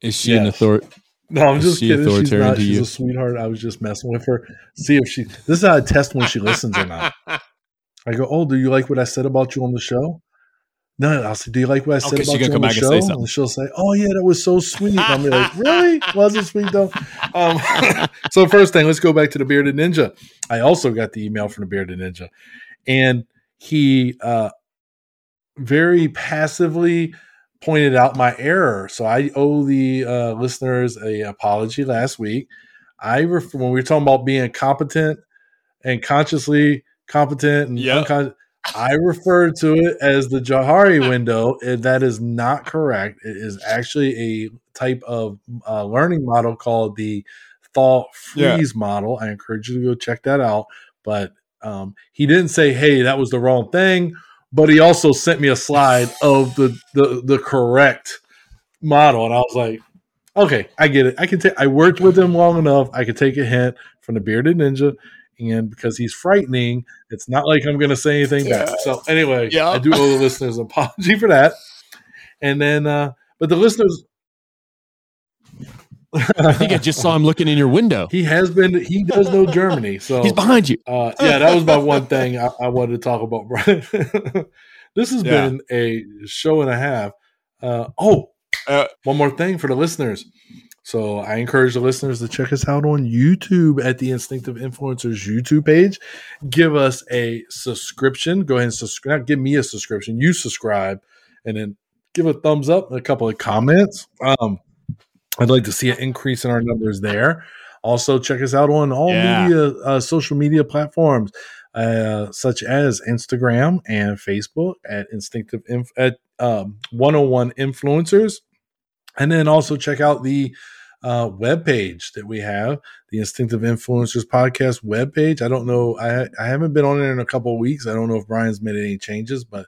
Is she yes. an authority? No, I'm just kidding. She's not. She's you? a sweetheart. I was just messing with her. See if she. This is how I test when she listens or not. I go, oh, do you like what I said about you on the show? No, I'll say, do you like what I said okay, about you on the show? And, and, she'll say, oh yeah, that was so sweet. I'm like, *laughs* really? Was it sweet though. Um, *laughs* so first thing, let's go back to the bearded ninja. I also got the email from the bearded ninja, and he uh, very passively pointed out my error. So I owe the uh, listeners a apology last week. I ref- when we were talking about being competent and consciously competent and yep. unconscious, I referred to it as the Johari *laughs* window, and that is not correct. It is actually a type of uh, learning model called the thought freeze yeah. model. I encourage you to go check that out. But um, he didn't say, "Hey, that was the wrong thing," but he also sent me a slide of the the, the correct model, and I was like, okay, I get it. I can take. I worked with him long enough. I could take a hint from the bearded ninja, and because he's frightening, it's not like I'm going to say anything yeah. back. So anyway, yeah. I do owe the listeners an apology for that. And then, uh, but the listeners I think I just saw him looking in your window. He has been. He does know Germany, so he's behind you. Uh, yeah, that was my one thing I, I wanted to talk about, Brian. *laughs* this has yeah. been a show and a half. Uh, oh, uh, one more thing for the listeners. So I encourage the listeners to check us out on YouTube at the Instinctive Influencers YouTube page. Give us a subscription. Go ahead and subscribe. Give me a subscription. You subscribe, and then give a thumbs up and a couple of comments. Um, I'd like to see an increase in our numbers there. Also, check us out on all yeah. media, uh, social media platforms, uh, such as Instagram and Facebook at Instinctive Inf- at um, 101 Influencers, and then also check out the uh, webpage that we have, the Instinctive Influencers Podcast webpage. I don't know. I, I haven't been on it in a couple of weeks. I don't know if Brian's made any changes, but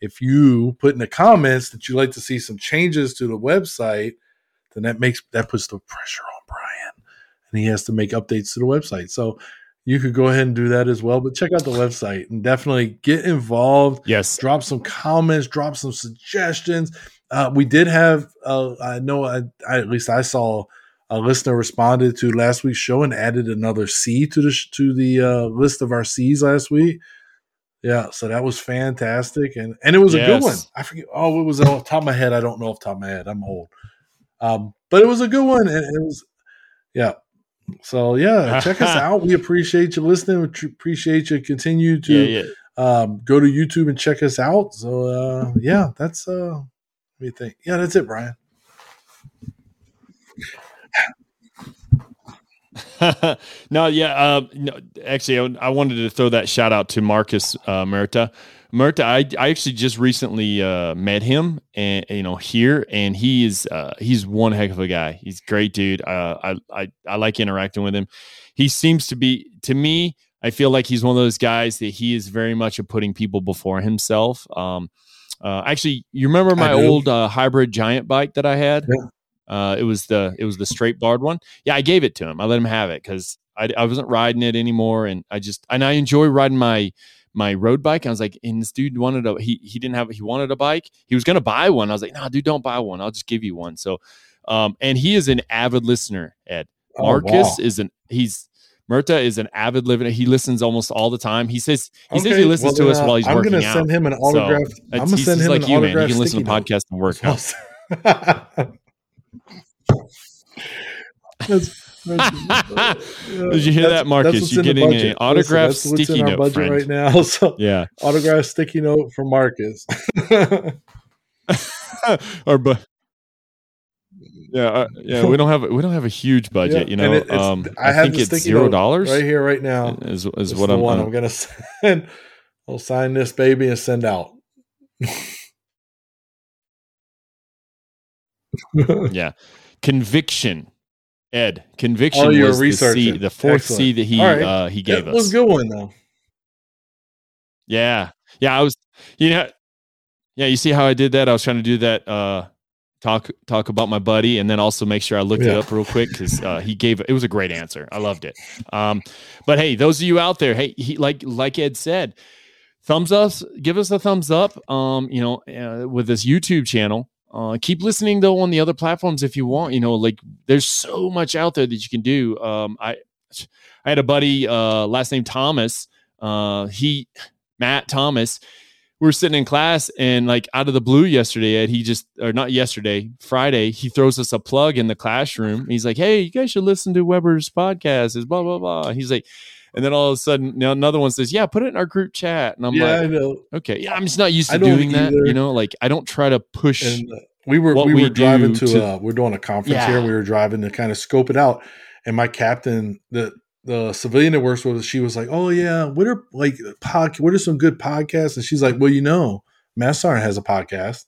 if you put in the comments that you'd like to see some changes to the website, then that makes that puts the pressure on Brian and he has to make updates to the website. So you could go ahead and do that as well. But check out the website and definitely get involved. Yes. Drop some comments, drop some suggestions. Uh, we did have, uh, I know, I, I, at least I saw a listener responded to last week's show and added another C to the to the uh, list of our C's last week. Yeah, so that was fantastic, and and it was yes. a good one. I forget. Oh, it was off top of my head. I don't know off top of my head. I'm old, um, but it was a good one, and it was, yeah. So yeah, check us *laughs* out. We appreciate you listening. We appreciate you continue to yeah, yeah. Um, go to YouTube and check us out. So uh, yeah, that's uh, what do you think? Yeah, that's it, Brian. *laughs* no, yeah. Uh, no, actually, I, I, wanted to throw that shout out to Marcus uh, Merta. Merta, I, I actually just recently uh, met him, and you know here, and he is uh, he's one heck of a guy. He's a great dude. Uh, I, I I like interacting with him. He seems to be to me. I feel like he's one of those guys that he is very much a putting people before himself. Um, uh, actually, you remember my old uh, hybrid giant bike that I had? Yeah. Uh, it was the it was the straight barred one. Yeah, I gave it to him. I let him have it because I, I wasn't riding it anymore, and I just and I enjoy riding my my road bike. I was like, and this dude wanted a he he didn't have he wanted a bike. He was gonna buy one. I was like, nah, dude, don't buy one. I'll just give you one. So, um, and he is an avid listener. Ed oh, Marcus wow. is an he's Murta is an avid listener. He listens almost all the time. He says he okay, says he listens well, to us uh, while he's I'm working gonna out. send him an autograph. So I'm gonna send him like an you, autograph. Man. He can listen to podcasts and work out. *laughs* that's, Did you hear that, Marcus? You're getting an autograph Listen, sticky note friend. right now. *laughs* So yeah, autograph sticky note from Marcus. *laughs* or but yeah, uh, yeah, we don't have we don't have a huge *laughs* budget, yeah, you know. It, um, I, I think it's zero dollars right here, right now. Is is what I'm. One I'm gonna send. I'll sign this baby and send out. yeah, conviction. Ed, conviction oh, was the C, the fourth Excellent. C that he right. uh, he gave that us. Was a good one though. Yeah, yeah. I was, you know, yeah. You see how I did that? I was trying to do that. Uh, talk talk about my buddy, and then also make sure I looked yeah. it up real quick because uh, he *laughs* gave it was a great answer. I loved it. Um, but hey, those of you out there, hey, he like like Ed said, thumbs up, give us a thumbs up. Um, you know, uh, with this YouTube channel. Uh, keep listening though on the other platforms if you want. You know, like there's so much out there that you can do. Um, I I had a buddy, uh, last name Thomas. Uh, he Matt Thomas. We were sitting in class and like out of the blue yesterday, Ed, he just or not yesterday, Friday, he throws us a plug in the classroom. He's like, "Hey, you guys should listen to Weber's podcast." Is blah blah blah. He's like, and then all of a sudden, now another one says, "Yeah, put it in our group chat." And I'm yeah, like, "Okay, yeah, I'm just not used to doing that. You know, like I don't try to push." And, uh, we were we, we were driving to, to uh, we're doing a conference yeah. here. We were driving to kind of scope it out, and my captain, the the civilian that works with us, she was like, "Oh yeah, what are like pod, What are some good podcasts?" And she's like, "Well, you know, Massar has a podcast,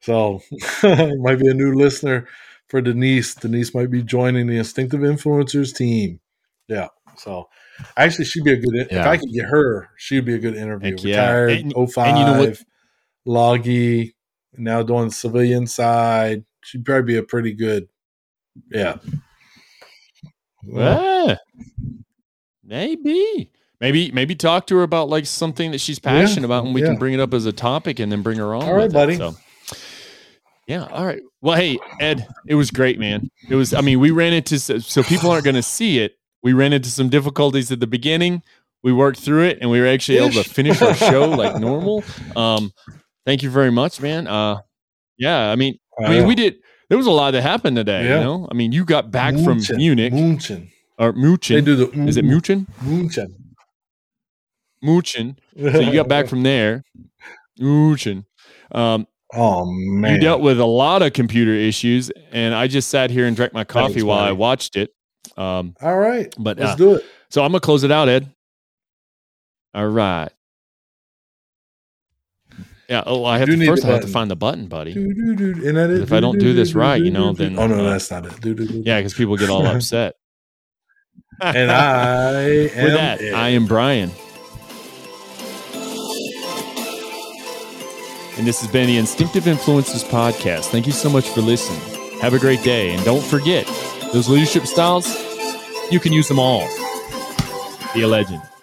so *laughs* might be a new listener for Denise. Denise might be joining the Instinctive Influencers team. Yeah, so actually, she'd be a good. Yeah. If I could get her, she'd be a good interview. Heck Retired, yeah. and, 05, and you know what? Oh loggy, now doing the civilian side. She'd probably be a pretty good. Yeah. Well, maybe. Maybe maybe talk to her about like something that she's passionate yeah, about and we yeah. can bring it up as a topic and then bring her on. All right, buddy. It, so. Yeah. All right. Well, hey, Ed, it was great, man. It was, I mean, we ran into, so people aren't going to see it we ran into some difficulties at the beginning. We worked through it and we were actually able to finish our show like *laughs* normal. Um, thank you very much, man. Uh, yeah, I mean, I mean, we did. There was a lot that happened today. Yeah. You know, I mean, you got back from Munich, Munchen, or Munchen. They do the is it Munchen? Munchen. Munchen. So you got back from there, Munchen. Um, oh man, you dealt with a lot of computer issues, and I just sat here and drank my coffee while I watched it. Um, All right, but let's uh, do it. So I'm gonna close it out, Ed. All right. Yeah. Oh, I have to first. I have to find the button, buddy. And that is- If I don't do this right, you know, then, oh no, that's not it. Yeah, because people get all *laughs* upset. and *laughs* I am With that. I am Brian. And this has been the Instinctive Influencers Podcast. Thank you so much for listening. Have a great day. And don't forget, those leadership styles, you can use them all. Be a legend.